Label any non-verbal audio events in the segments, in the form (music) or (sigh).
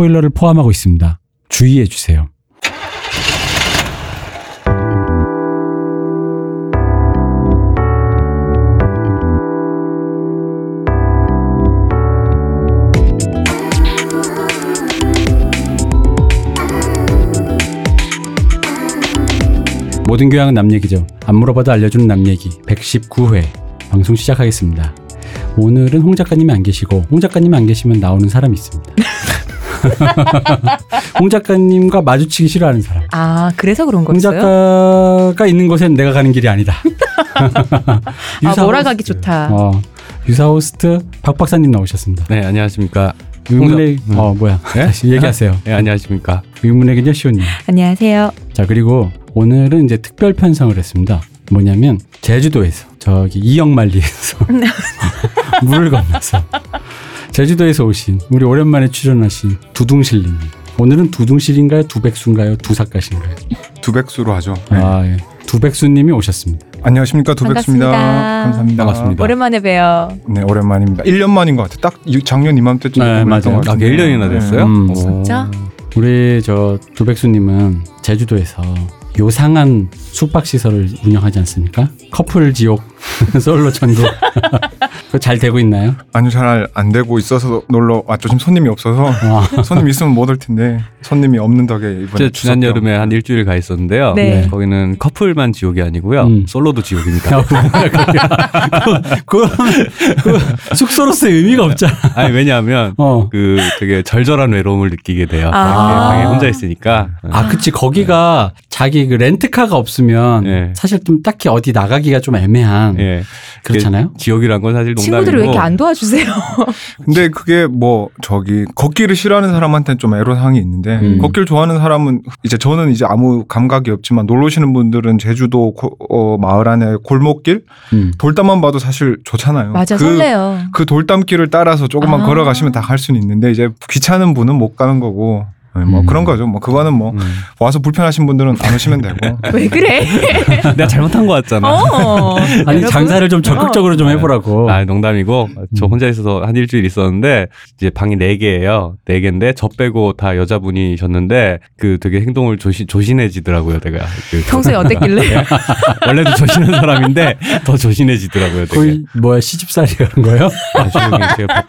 스포일러를 포함하고 있습니다. 주의해 주세요. 모든 교양은 남 얘기죠. 안 물어봐도 알려주는 남 얘기 119회 방송 시작하겠습니다. 오늘은 홍 작가님이 안 계시고 홍 작가님이 안 계시면 나오는 사람이 있습니다. (laughs) 홍 작가님과 마주치기 싫어하는 사람. 아 그래서 그런 홍 거였어요? 작가가 있는 곳엔 내가 가는 길이 아니다. (laughs) 아 몰아가기 좋다. 어, 유사 호스트 박 박사님 나오셨습니다. 네, 안녕하십니까. 의문의 음. 어 뭐야? 네? 다시 얘기하세요. 네, 안녕하십니까. 그녀 시온님. 안녕하세요. 자 그리고 오늘은 이제 특별 편성을 했습니다. 뭐냐면 제주도에서 저기 이영만리에서 (laughs) 물을 건너서 제주도에서 오신 우리 오랜만에 출연하신 두둥실님. 오늘은 두둥실인가요? 두백수인가요? 두삭가신가요? 두백수로 하죠. 네. 아 예. 두백수님이 오셨습니다. 안녕하십니까 두백수입니다. 반갑습니다. 감사합니다. 반갑습니다. 오랜만에 봬요. 네 오랜만입니다. 1년 만인 것 같아요. 딱 이- 작년 이맘때쯤 네, 맞아요. 아, 1년이나 됐어요? 음. 오. 진짜? 우리 저 두백수님은 제주도에서 요상한 숙박 시설을 운영하지 않습니까? 커플 지옥, (laughs) 솔로 천국. 잘 되고 있나요? 아니요 잘 안 되고 있어서 놀러 왔죠. 지금 손님이 없어서 아, (laughs) 손님 있으면 못 올 텐데 손님이 없는 덕에 이번에 제가 지난 여름에 한 일주일 가 있었는데요. 네. 거기는 커플만 지옥이 아니고요. 음. 솔로도 지옥입니다. 그, 그 숙소로서의 의미가 없잖아. 아니 왜냐하면 어. 그 되게 절절한 외로움을 느끼게 돼요. 아. 방에 혼자 있으니까. 아, 그치. 거기가 자기 그 렌트카가 없으면 예. 사실 좀 딱히 어디 나가기가 좀 애매한. 예. 그렇잖아요? 지옥이란 건 사실 농담이고. 친구들을 왜 이렇게 안 도와주세요? (laughs) 근데 그게 뭐 저기 걷기를 싫어하는 사람한테는 좀 애로사항이 있는데 음. 걷기를 좋아하는 사람은 이제 저는 이제 아무 감각이 없지만 놀러 오시는 분들은 제주도 고- 어, 마을 안에 골목길 음. 돌담만 봐도 사실 좋잖아요. 맞아 그, 설레요. 그 돌담길을 따라서 조금만 아. 걸어가시면 다 갈 수는 있는데 이제 귀찮은 분은 못 가는 거고 네, 뭐 음. 그런 거죠. 뭐 그거는 뭐 음. 와서 불편하신 분들은 안 오시면 되고 (laughs) 왜 그래? (laughs) 내가 잘못한 거 같잖아. 어. (laughs) 아니? 장사를 좀 적극적으로 좀 해보라고. 아, 농담이고 저 음. 혼자 있어서 한 일주일 있었는데 이제 방이 네 개예요. 네 개인데 저 빼고 다 여자분이셨는데 그 되게 행동을 조시, 조신해지더라고요. 내가 그 평소에 어땠길래? 원래도 조신한 사람인데 더 조신해지더라고요. 되게. 거의 뭐야, 시집살이 그런 거예요? 아, 제가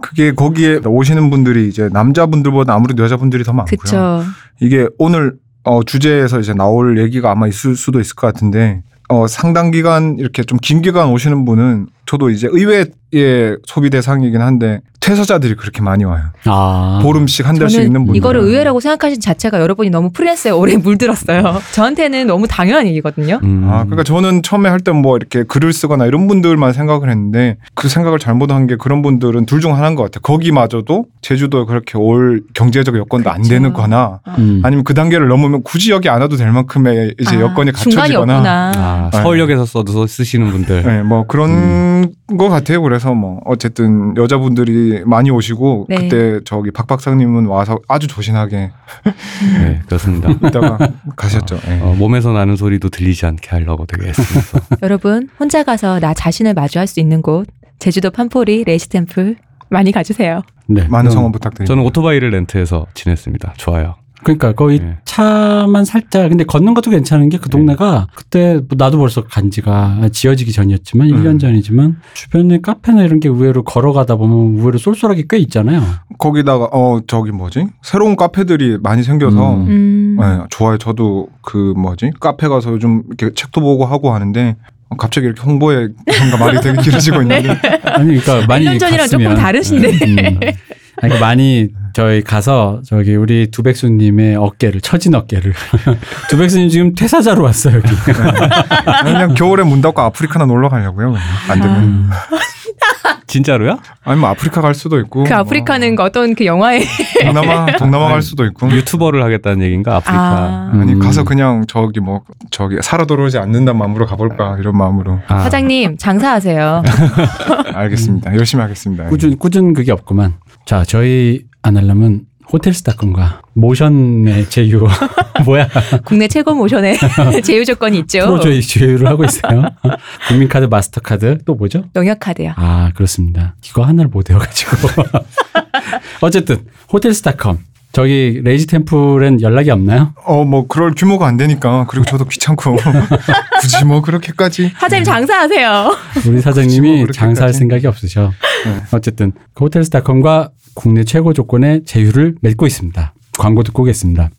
그게 거기에 오시는 분들이 이제 남자분들보다 아무래도 여자 분들이 더 많고요. 그쵸. 이게 오늘 어, 주제에서 이제 나올 얘기가 아마 있을 수도 있을 것 같은데 어, 상당 기간 이렇게 좀 긴 기간 오시는 분은 저도 이제 의외의 소비 대상이긴 한데 퇴사자들이 그렇게 많이 와요. 아. 보름씩 한 달씩 있는 분들. 이거를 의외라고 생각하신 자체가 여러분이 너무 프리랜서에 오래 (laughs) 물들었어요. 저한테는 너무 당연한 얘기거든요. 음. 아, 그러니까 저는 처음에 할 때 뭐 이렇게 글을 쓰거나 이런 분들만 생각을 했는데 그 생각을 잘못한 게 그런 분들은 둘 중 하나인 것 같아요. 거기마저도 제주도에 그렇게 올 경제적 여건도 안 그렇죠. 되는 거나 음. 아니면 그 단계를 넘으면 굳이 여기 안 와도 될 만큼의 이제 아, 여건이 갖춰지거나. 아, 네. 서울역에서 써도 쓰시는 분들. 네, 뭐 그런 음. 것 같아요. 그래서 뭐 어쨌든 여자분들이 많이 오시고 네. 그때 저기 박 박사님은 와서 아주 조신하게 (laughs) 네, 그렇습니다. (laughs) 있다가 가셨죠. 네. 어, 몸에서 나는 소리도 들리지 않게 하려고 되게 애쓰면서. (laughs) 여러분 혼자 가서 나 자신을 마주할 수 있는 곳 제주도 판포리 레시템플 많이 가주세요. 네. 많은 성원 부탁드립니다. 저는 오토바이를 렌트해서 지냈습니다. 좋아요. 그러니까 거의 네. 차만 살짝 근데 걷는 것도 괜찮은 게 그 동네가 그때 뭐 나도 벌써 간 지가 지어지기 전이었지만 음. 1년 전이지만 주변에 카페나 이런 게 의외로 걸어가다 보면 의외로 쏠쏠하게 꽤 있잖아요. 거기다가 어 저기 뭐지 새로운 카페들이 많이 생겨서 음. 음. 네, 좋아요. 저도 그 뭐지 카페 가서 요즘 이렇게 책도 보고 하고 하는데 갑자기 이렇게 홍보에 (laughs) 뭔가 말이 되게 길어지고 (laughs) 있는데 아니 그러니까 많이 1년 전이랑 조금 갔으면 다르신데. 음. (laughs) 아니, 그러니까 많이 저희 가서 저기 우리 두백수님의 어깨를 처진 어깨를 (laughs) 두백수님 지금 퇴사자로 왔어요 여기. 그냥 겨울에 문 닫고 아프리카나 놀러 가려고요. 그냥. 안 되면 음. 진짜로요? 아니 뭐 아프리카 갈 수도 있고 그 아프리카는 그 어떤 그 영화에 뭐 (laughs) 동남아 동남아 갈 수도 있고 유튜버를 하겠다는 얘기인가? 아프리카. 아. 음. 아니 가서 그냥 저기 뭐 저기 살아 돌아오지 않는다는 마음으로 가볼까 이런 마음으로 아, 사장님 장사하세요. (laughs) 알겠습니다 열심히 하겠습니다 꾸준 꾸준 그게 없구만. 자 저희 아날람은 호텔스닷컴과 모션의 제휴 (laughs) 뭐야 국내 최고 모션에 (laughs) 제휴 조건이 있죠. 프로 저희 제휴를 하고 있어요. 국민카드, 마스터카드 또 뭐죠? 농협카드요. 아 그렇습니다. 이거 하나를 못 외워가지고 (laughs) 어쨌든 호텔스닷컴 저기 레이지 템플엔 연락이 없나요? 어, 뭐, 그럴 규모가 안 되니까. 그리고 저도 귀찮고. 굳이 뭐, 그렇게까지. 사장님 장사하세요. 우리 사장님이 그렇지뭐 장사할. 생각이 없으셔. 네. 어쨌든 그 호텔스닷컴과 국내 최고 조건의 제휴를 맺고 있습니다. 광고 듣고 오겠습니다.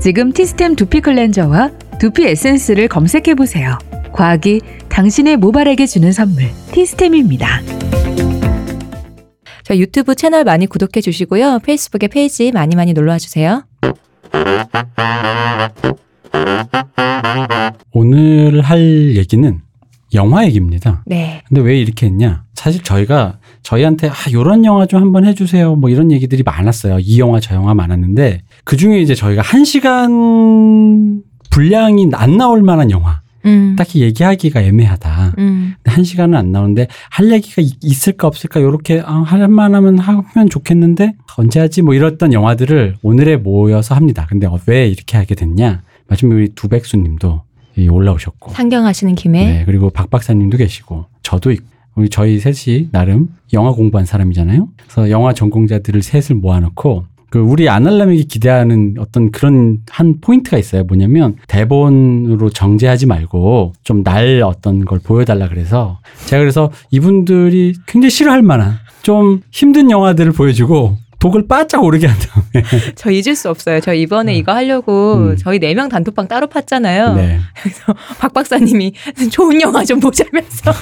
지금 티스템 두피 클렌저와 두피 에센스를 검색해 보세요. 과학이 당신의 모발에게 주는 선물 티스템입니다. 저희 유튜브 채널 많이 구독해 주시고요. 페이스북에 페이지 많이 많이 놀러와 주세요. 오늘 할 얘기는 영화 얘기입니다. 네. 근데 왜 이렇게 했냐? 사실 저희가 저희한테 아 요런 영화 좀 한번 해주세요. 뭐 이런 얘기들이 많았어요. 이 영화 저 영화 많았는데 그 중에 이제 저희가 한 시간 분량이 안 나올 만한 영화 음. 딱히 얘기하기가 애매하다. 음. 한 시간은 안 나오는데 할 얘기가 이- 있을까 없을까 요렇게 아, 할 만 하면 하면 좋겠는데 언제 하지 뭐 이랬던 영화들을 오늘에 모여서 합니다. 근데 어, 왜 이렇게 하게 됐냐? 마침내 우리 두백수님도 이 올라오셨고 상경하시는 김에 네, 그리고 박 박사님도 계시고 저도 있고 우리 저희 셋이 나름 영화 공부한 사람이잖아요. 그래서 영화 전공자들을 셋을 모아놓고 그 우리 아날람에게 기대하는 어떤 그런 한 포인트가 있어요. 뭐냐면 대본으로 정제하지 말고 좀 날 어떤 걸 보여달라 그래서 제가 그래서 이분들이 굉장히 싫어할 만한 좀 힘든 영화들을 보여주고 독을 바짝 오르게 한 다음에 (laughs) 저 잊을 수 없어요. 저 이번에 이거 하려고 음. 저희 네 명 단톡방 따로 팠잖아요. 네. (laughs) 박 박사님이 (laughs) 좋은 영화 좀 보자면서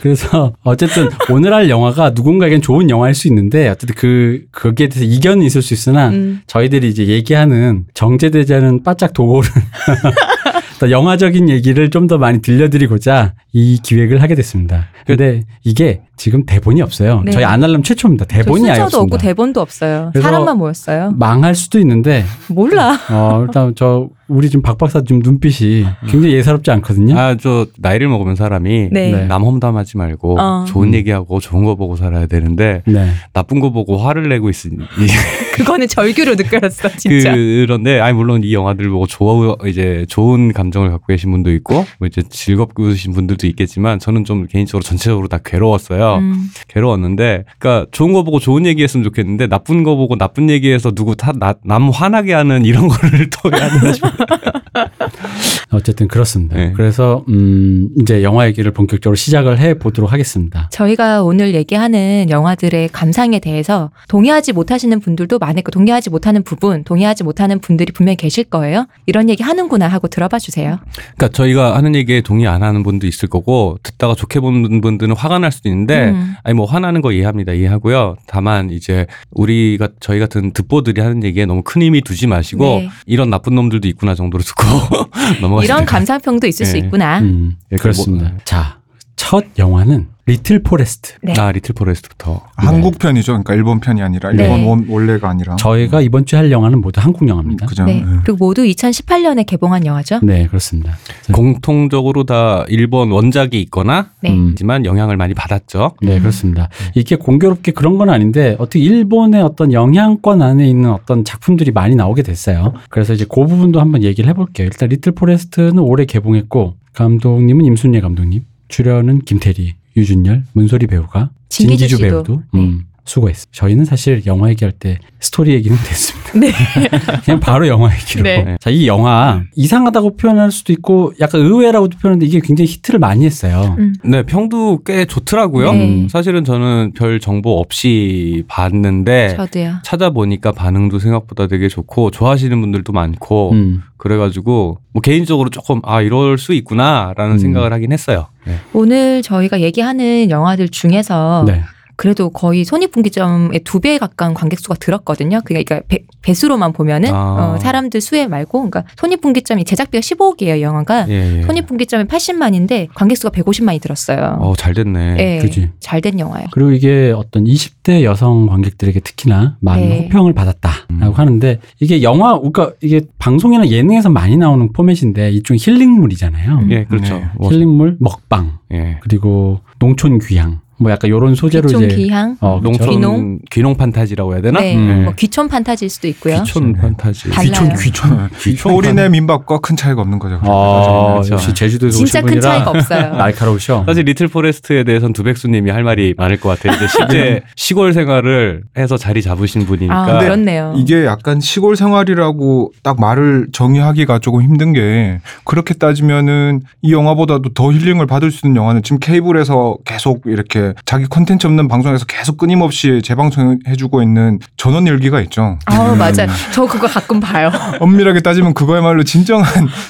그래서 어쨌든 오늘 할 영화가 누군가에겐 좋은 영화일 수 있는데 어쨌든 그 거기에 대해서 이견은 있을 수 있으나 음. 저희들이 이제 얘기하는 정제되지 않은 바짝 도고른 또 영화적인 얘기를 좀 더 많이 들려드리고자 이 기획을 하게 됐습니다. 근데 이게 지금 대본이 없어요. 네. 저희 아날람 최초입니다. 저 대본이 아예 순서도 없고 없습니다. 대본도 없어요. 사람만 모였어요. 망할 수도 있는데 몰라. 어 일단 저 우리 지금 박 박사 지금 눈빛이 굉장히 예사롭지 않거든요. 아, 저 나이를 먹으면 사람이 네. 네. 남 험담하지 말고 어. 좋은 음. 얘기하고 좋은 거 보고 살아야 되는데 네. 나쁜 거 보고 화를 내고 있으니 (laughs) 그거는 절규로 (laughs) 느껴졌어, 진짜. 그런데 아니 물론 이 영화들 보고 좋아 이제 좋은 감정을 갖고 계신 분도 있고 뭐 이제 즐겁게 웃으신 분들도 있겠지만 저는 좀 개인적으로 전체적으로 다 괴로웠어요. 음. 괴로웠는데 그러니까 좋은 거 보고 좋은 얘기했으면 좋겠는데 나쁜 거 보고 나쁜 얘기해서 누구 타, 나, 남 화나게 하는 이런 거를 (laughs) 또 해야 되나 싶어 요. (laughs) (laughs) 어쨌든 그렇습니다. 네. 그래서 음 이제 영화 얘기를 본격적으로 시작을 해 보도록 하겠습니다. 저희가 오늘 얘기하는 영화들의 감상에 대해서 동의하지 못하시는 분들도 많을 거 동의하지 못하는 부분, 동의하지 못하는 분들이 분명히 계실 거예요. 이런 얘기 하는구나 하고 들어봐 주세요. 그러니까 저희가 하는 얘기에 동의 안 하는 분도 있을 거고 듣다가 좋게 보는 분들은 화가 날 수도 있는데 음. 아니 뭐 화나는 거 이해합니다. 이해하고요. 다만 이제 우리가 저희 같은 듣보들이 하는 얘기에 너무 큰 힘이 두지 마시고 네. 이런 나쁜 놈들도 있구나 정도로 듣고 (laughs) 넘어가시면 이런 감상평도 있을 수 네. 있구나. 음, 예, 그렇습니다. 뭐- 자, 첫 영화는 리틀 포레스트. 네. 아 리틀 포레스트부터 한국 편이죠. 그러니까 일본 편이 아니라 네. 일본 원, 원래가 아니라. 저희가 이번 주에 할 영화는 모두 한국 영화입니다. 그죠. 네. 네. 그리고 모두 2018년에 개봉한 영화죠. 네, 그렇습니다. 공통적으로 다 일본 원작이 있거나 네. 음, 하지만 영향을 많이 받았죠. 네, 그렇습니다. 이게 공교롭게 그런 건 아닌데 어떻게 일본의 어떤 영향권 안에 있는 어떤 작품들이 많이 나오게 됐어요. 그래서 이제 그 부분도 한번 얘기를 해 볼게요. 일단 리틀 포레스트는 올해 개봉했고 감독님은 임순례 감독님, 출연은 김태리, 류준열, 문소리 배우가, 진기주. 배우도 네. 음, 수고했어요. 저희는 사실 영화 얘기할 때 스토리 얘기는 (laughs) 됐습니다. 네. (laughs) 그냥 바로 영화 얘기로. 네. 자, 이 영화 이상하다고 표현할 수도 있고 약간 의외라고도 표현하는데 이게 굉장히 히트를 많이 했어요. 음. 네 평도 꽤 좋더라고요. 네. 사실은 저는 별 정보 없이 봤는데 저도요. 찾아보니까 반응도 생각보다 되게 좋고 좋아하시는 분들도 많고 음. 그래가지고 뭐 개인적으로 조금 아 이럴 수 있구나라는 음. 생각을 하긴 했어요. 네. 오늘 저희가 얘기하는 영화들 중에서 네. 그래도 거의 손익분기점의 두 배 가까운 관객 수가 들었거든요. 그러니까 배, 배수로만 보면은 아. 어, 사람들 수에 말고, 그러니까 손익분기점이 제작비가 15억이에요 영화가. 예, 예. 손익분기점이 80만인데 관객 수가 1150만이 들었어요. 어, 잘 됐네. 네, 그지. 잘된 영화예요. 그리고 이게 어떤 20대 여성 관객들에게 특히나 많은 네. 호평을 받았다라고 음. 하는데 이게 영화 그러니까 이게 방송이나 예능에서 많이 나오는 포맷인데 이쪽 힐링물이잖아요. 음. 예, 그렇죠. 네. 뭐, 힐링물 먹방 예. 그리고 농촌 귀향 뭐 약간 요런 소재로 귀촌 이제 귀향. 어, 그쵸? 농촌 귀농? 귀농 판타지라고 해야 되나? 네. 음. 뭐 귀촌 판타지일 수도 있고요. 귀촌 판타지. 달라요. 귀촌 귀촌 귀촌 서울이네 민박과 큰 차이가 없는 거죠. 아, 그렇죠. 역시 제주도에서 진짜 오신 큰 분이라 차이가 없어요. (laughs) 날카로우셔. 사실 리틀 포레스트에 대해서는 두백수님이 할 말이 많을 것 같아요. 이제 실제 시골 생활을 해서 자리 잡으신 분이니까. 아, 그렇네요. 이게 약간 시골 생활이라고 딱 말을 정의하기가 조금 힘든 게 그렇게 따지면은 이 영화보다도 더 힐링을 받을 수 있는 영화는 지금 케이블에서 계속 이렇게 자기 콘텐츠 없는 방송에서 계속 끊임없이 재방송해주고 있는 전원 일기가 있죠. 아 맞아요. 저 그거 가끔 봐요. (laughs) 엄밀하게 따지면 그거야말로 진정한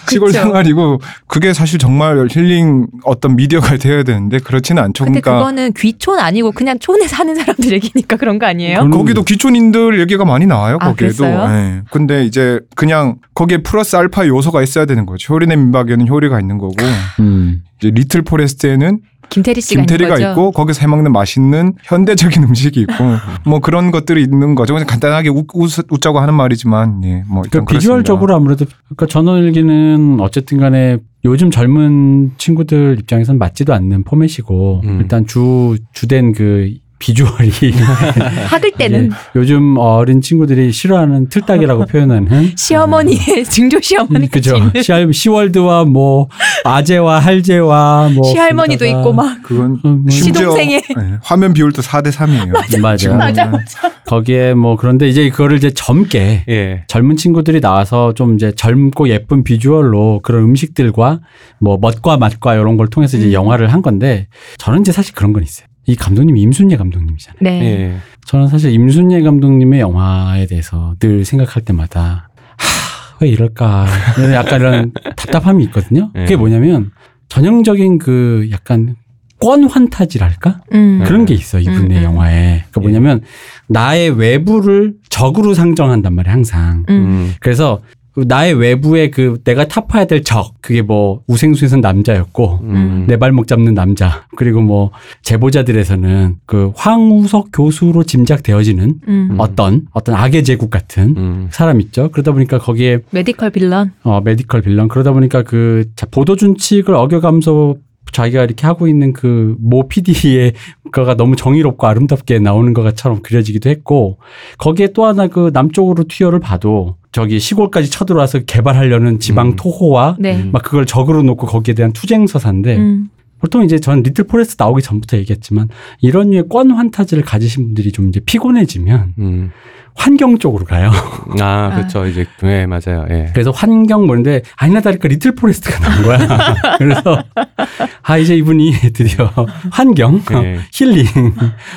시골. 생활이고 그게 사실 정말 힐링 어떤 미디어가 (laughs) 되어야 되는데 그렇지는 않죠. 근데 그러니까 그거는 귀촌 아니고 그냥 촌에 사는 사람들 얘기니까 그런 거 아니에요? 거기도 귀촌인들 얘기가 많이 나와요. 아, 거기에도. 예. 근데 이제 그냥 거기에 플러스 알파 요소가 있어야 되는 거죠. 효리네 민박에는 효리가 있는 거고 음. 이제 리틀 포레스트에는 김태리 씨가 김태리가 있는 거죠. 있고 거기서 해먹는 맛있는 현대적인 (laughs) 음식이 있고 뭐 그런 것들이 있는 거죠. 그냥 간단하게 웃, 웃, 웃 자고 하는 말이지만 예, 뭐 그러니까 비주얼적으로 아무래도 그러니까 전원일기는 어쨌든 간에 요즘 젊은 친구들 입장에서는 맞지도 않는 포맷이고 음. 일단 주 주된 그 비주얼이 (laughs) 학을 때는 이제 요즘 어린 친구들이 싫어하는 틀딱이라고 표현하는 (laughs) 시어머니의 (laughs) 증조 시어머니 그죠 있는 시, 시월드와 뭐 아재와 할재와 뭐 시할머니도 있고 막 그건 어, 뭐 심지어 시동생의. 예, 화면 비율 도 4대 3이에요. 맞아 맞아 맞아. 거기에 뭐 그런데 이제 그거를 이제 젊게 예. 젊은 친구들이 나와서 좀 이제 젊고 예쁜 비주얼로 그런 음식들과 뭐 멋과 맛과 이런 걸 통해서 이제 음. 영화를 한 건데 저는 이제 사실 그런 건 있어요. 이 감독님이 임순례 감독님이잖아요. 네. 예. 저는 사실 임순례 감독님의 영화에 대해서 늘 생각할 때마다 하, 왜 이럴까 약간 이런 (laughs) 답답함이 있거든요. 그게 예. 뭐냐면 전형적인 그 약간 권 환타지랄까? 음. 그런 게 있어 이분의 음, 음. 영화에. 그 뭐냐면 나의 외부를 적으로 상정한단 말이야 항상. 음. 음. 그래서 나의 외부에 그 내가 타파해야 될 적, 그게 뭐 우생순에서는 남자였고 음. 내 발목 잡는 남자, 그리고 뭐 제보자들에서는 그 황우석 교수로 짐작되어지는 음. 어떤 어떤 악의 제국 같은 음. 사람 있죠. 그러다 보니까 거기에 medical villain. 어 medical villain 그러다 보니까 그 자, 보도 준칙을 어겨가면서 자기가 이렇게 하고 있는 그 모 PD의 거가 너무 정의롭고 아름답게 나오는 것처럼 그려지기도 했고 거기에 또 하나 그 남쪽으로 튀어를 봐도 저기 시골까지 쳐들어와서 개발하려는 지방 음. 토호와 네. 음. 막 그걸 적으로 놓고 거기에 대한 투쟁 서사인데 음. 보통 이제 전 리틀 포레스트 나오기 전부터 얘기했지만 이런 류의 권 환타지를 가지신 분들이 좀 이제 피곤해지면 음. 환경 쪽으로 가요. (laughs) 아, 그렇죠. 이제 네, 맞아요. 예. 그래서 환경 뭔데 아니나 다를까 리틀 포레스트가 나온 거야. (laughs) 그래서 아 이제 이분이 드디어 환경, 예. 힐링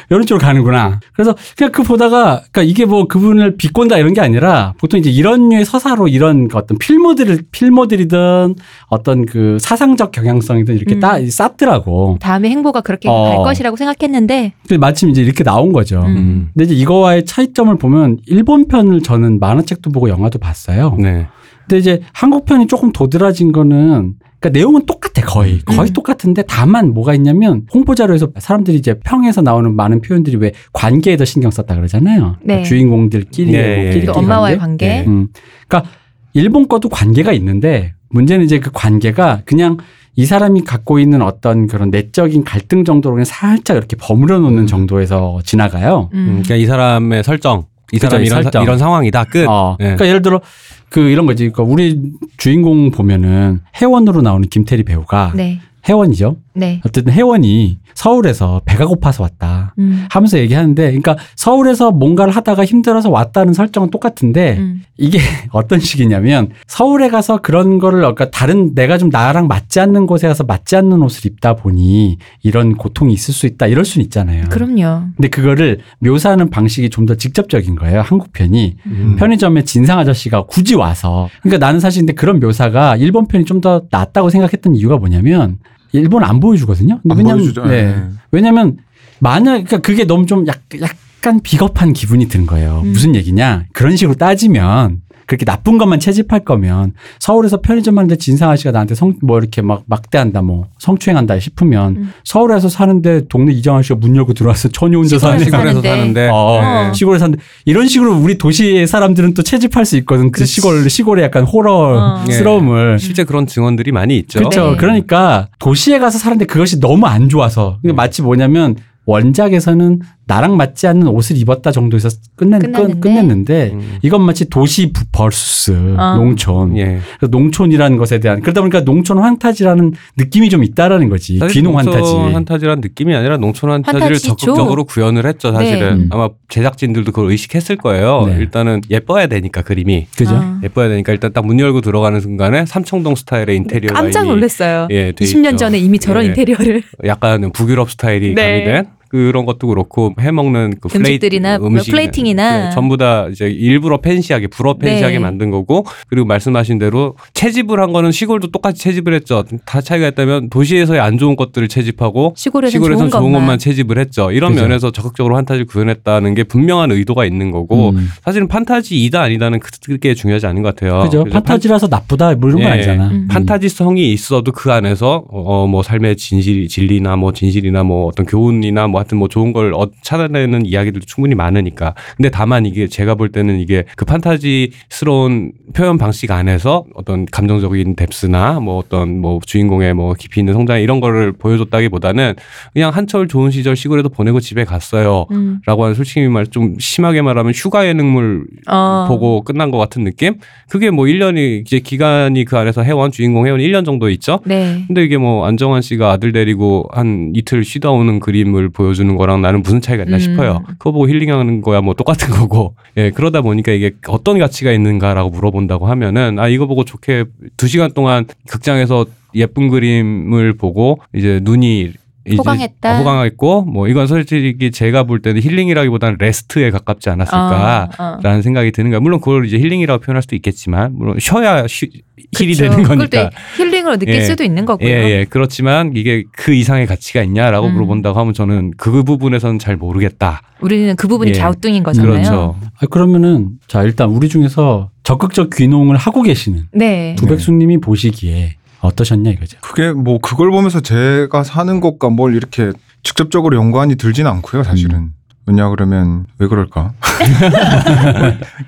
이런 쪽으로 가는구나. 그래서 그냥 그 보다가 그러니까 이게 뭐 그분을 비꼰다 이런 게 아니라 보통 이제 이런 류의 서사로 이런 어떤 필모들을 필모들이든 어떤 그 사상적 경향성이든 이렇게 음. 딱 쌓더라고. 다음에 행보가 그렇게 어. 갈 것이라고 생각했는데 마침 이제 이렇게 나온 거죠. 음. 음. 근데 이제 이거와의 차이점을 보면 일본 편을 저는 만화책도 보고 영화도 봤어요. 네. 근데 이제 한국 편이 조금 도드라진 거는 그러니까 내용은 똑같아 거의 거의 음. 똑같은데 다만 뭐가 있냐면 홍보 자료에서 사람들이 이제 평에서 나오는 많은 표현들이 왜 관계에 더 신경 썼다 그러잖아요. 네. 그 주인공들끼리 네, 뭐. 또 엄마와의 관계? 관계. 네. 음. 그러니까 일본 거도 관계가 있는데 문제는 이제 그 관계가 그냥 이 사람이 갖고 있는 어떤 그런 내적인 갈등 정도로 그냥 살짝 이렇게 버무려 놓는 정도에서 지나가요. 음, 음. 그러니까 이 사람의 설정. 이 그죠, 사람이 이 이런, 사- 설정. 이런 상황이다. 끝. 어. 네. 그러니까 예를 들어 그 이런 거지. 그러니까 우리 주인공 보면은 회원으로 나오는 김태리 배우가 네. 회원이죠. 네. 어쨌든 회원이 서울에서 배가 고파서 왔다. 음. 하면서 얘기하는데, 그러니까 서울에서 뭔가를 하다가 힘들어서 왔다는 설정은 똑같은데, 음. 이게 (laughs) 어떤 식이냐면, 서울에 가서 그런 거를, 그러니까 다른 내가 좀 나랑 맞지 않는 곳에 가서 맞지 않는 옷을 입다 보니 이런 고통이 있을 수 있다. 이럴 수는 있잖아요. 그럼요. 근데 그거를 묘사하는 방식이 좀 더 직접적인 거예요. 한국 편이. 음. 편의점에 진상 아저씨가 굳이 와서. 그러니까 나는 사실 근데 그런 묘사가 일본 편이 좀 더 낫다고 생각했던 이유가 뭐냐면 일본 안 보여주거든요. 안 왜냐면, 보여주죠. 네. 네. 왜냐면 만약 그러니까 그게 너무 좀 약, 약간 비겁한 기분이 드는 거예요. 음. 무슨 얘기냐? 그런 식으로 따지면 그렇게 나쁜 것만 채집할 거면 서울에서 편의점 하는데 진상 아저씨가 나한테 성 뭐 이렇게 막 막대한다 뭐 성추행한다 싶으면 음. 서울에서 사는데 동네 이정 아저씨가 문 열고 들어와서 처녀 혼자 사는 시골에서 시골에서 사는데. 어, 어. 시골에 사는데 이런 식으로 우리 도시의 사람들은 또 채집할 수 있거든. 그 그치. 시골 시골의 약간 어. 호러스러움을. 실제 그런 증언들이 많이 있죠. 그렇죠. 네. 그러니까 도시에 가서 사는데 그것이 너무 안 좋아서. 네. 이게 마치 뭐냐면 원작에서는 나랑 맞지 않는 옷을 입었다 정도에서 끝낸, 끝났는데. 끝, 끝냈는데 음. 이건 마치 도시 부- 버스 어. 농촌 예. 그래서 농촌이라는 것에 대한 그러다 보니까 농촌 환타지라는 느낌이 좀 있다라는 거지 귀농 환타지 환타지란 느낌이 아니라 농촌 환타지를 환타지죠. 적극적으로 구현을 했죠. 사실은 네. 아마 제작진들도 그걸 의식했을 거예요. 네. 일단은 예뻐야 되니까 그림이 그죠 아. 예뻐야 되니까 일단 딱 문 열고 들어가는 순간에 삼청동 스타일의 인테리어 깜짝 놀랐어요. 예, 돼 20년 있죠. 전에 이미 저런 예. 인테리어를 약간 북유럽 스타일이 네. 가미된 그런 것도 그렇고 해 먹는 그 플레이- 음식들이나 뭐 음식이나 플레이팅이나. 네, 전부 다 이제 일부러 팬시하게 불어 팬시하게 네. 만든 거고 그리고 말씀하신 대로 채집을 한 거는 시골도 똑같이 채집을 했죠. 다 차이가 있다면 도시에서의 안 좋은 것들을 채집하고 시골에서는 시골에서는 좋은 좋은 것만. 채집을 했죠. 이런 그죠. 면에서 적극적으로 판타지를 구현했다는 게 분명한 의도가 있는 거고 음. 사실은 판타지이다 아니다는 그게 중요하지 않은 것 같아요. 그죠 판타지라서 나쁘다 뭐 이런 건 예. 아니잖아 음. 판타지성이 있어도 그 안에서 어 뭐 삶의 진실 진리나 뭐 진실이나 뭐 어떤 교훈이나 뭐 하여튼 뭐 좋은 걸 어, 찾아내는 이야기들도 충분히 많으니까 근데 다만 이게 제가 볼 때는 이게 그 판타지스러운 표현 방식 안에서 어떤 감정적인 뎁스나 뭐 어떤 뭐 주인공의 뭐 깊이 있는 성장 이런 거를 보여줬다기보다는 그냥 한철 좋은 시절 시골에도 보내고 집에 갔어요. 음. 라고 하는 솔직히 말 좀 심하게 말하면 휴가 예능물 어. 보고 끝난 것 같은 느낌? 그게 뭐 1년이 이제 기간이 그 안에서 해원 주인공 혜원 1년 정도 있죠. 네. 근데 이게 뭐 안정환 씨가 아들 데리고 한 이틀 쉬다 오는 그림을 보여 주는 거랑 나는 무슨 차이가 있나 음. 싶어요. 그거 보고 힐링하는 거야 뭐 똑같은 거고. 예, 그러다 보니까 이게 어떤 가치가 있는가라고 물어본다고 하면은 아 이거 보고 좋게 두 시간 동안 극장에서 예쁜 그림을 보고 이제 눈이 호강했다. 어, 호강했고 뭐 이건 솔직히 제가 볼 때는 힐링이라기보다는 rest에 가깝지 않았을까. 어, 어. 라는 생각이 드는 거야. 물론 그걸 이제 힐링이라고 표현할 수도 있겠지만, 물론 쉬어야 쉬, 힐이 그쵸. 되는 거니까. 또 힐링으로 느낄 예. 수도 있는 거고요. 예, 예. 그렇지만 이게 그 이상의 가치가 있냐라고 음. 물어본다고 하면 저는 그 부분에서는 잘 모르겠다. 우리는 그 부분이 예. 갸우뚱인 거잖아요. 그렇죠. 아, 그러면은 자 일단 우리 중에서 적극적 귀농을 하고 계시는 네. 두백수님이 보시기에 어떠셨냐 이거죠. 그게 뭐 그걸 보면서 제가 사는 것과 뭘 이렇게 직접적으로 연관이 들진 않고요, 사실은. 음. 왜냐 그러면 왜 그럴까? (laughs)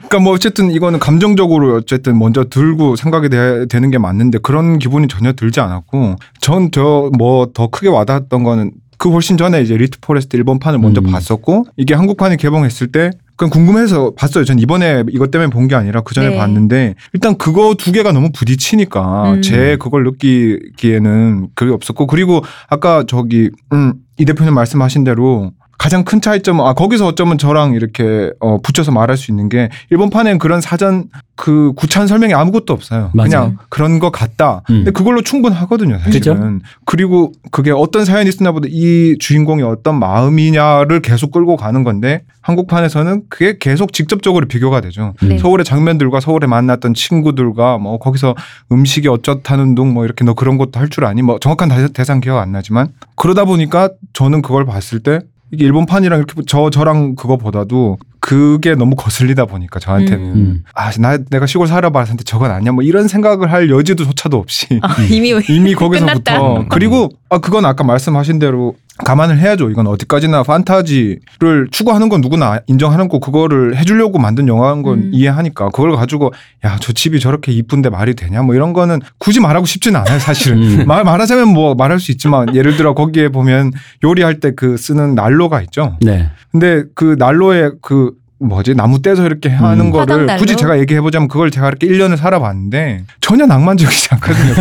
그러니까 뭐 어쨌든 이거는 감정적으로 어쨌든 먼저 들고 생각이 되, 되는 게 맞는데 그런 기분이 전혀 들지 않았고 전 저 뭐 더 크게 와닿았던 거는 그 훨씬 전에 이제 리틀 포레스트 일본 판을 먼저 음. 봤었고 이게 한국판이 개봉했을 때 그냥 궁금해서 봤어요. 전 이번에 이것 때문에 본 게 아니라 그 전에 네. 봤는데 일단 그거 두 개가 너무 부딪히니까 음. 제 그걸 느끼기에는 그게 없었고 그리고 아까 저기 음, 이 대표님 말씀하신 대로 가장 큰 차이점은 아 거기서 어쩌면 저랑 이렇게 어 붙여서 말할 수 있는 게 일본판엔 그런 사전 그 구차한 설명이 아무것도 없어요. 맞아요. 그냥 그런 거 같다. 음. 근데 그걸로 충분하거든요, 사실은. 그리고 그게 어떤 사연이 있으나 보다 이 주인공이 어떤 마음이냐를 계속 끌고 가는 건데 한국판에서는 그게 계속 직접적으로 비교가 되죠. 음. 네. 서울의 장면들과 서울에 만났던 친구들과 뭐 거기서 음식이 어쩌다는 둥 뭐 이렇게 너 그런 것도 할 줄 아니 뭐 정확한 대- 대상 기억 안 나지만 그러다 보니까 저는 그걸 봤을 때 이게 일본판이랑 이렇게 저 저랑 그거보다도 그게 너무 거슬리다 보니까 저한테는. 음. 아나 내가 시골 살아봤는데 저건 아니야. 뭐 이런 생각을 할 여지도 조차도 없이. 아, 이미 (laughs) 이미 (laughs) 거기서부터. 끝났다. 그리고 아 그건 아까 말씀하신 대로 감안을 해야죠. 이건 어디까지나 판타지를 추구하는 건 누구나 인정하는 거 그거를 해주려고 만든 영화인 건 음. 이해하니까 그걸 가지고 야 저 집이 저렇게 이쁜데 말이 되냐 뭐 이런 거는 굳이 말하고 싶지는 않아요 사실은 음. (laughs) 말 말하자면 뭐 말할 수 있지만 예를 들어 거기에 보면 요리할 때 그 쓰는 난로가 있죠. 네. 근데 그 난로에 그 뭐지 나무 떼서 이렇게 하는 음. 거를? 굳이 제가 얘기해 보자면 그걸 제가 이렇게 1년을 살아봤는데 전혀 낭만적이지 않거든요.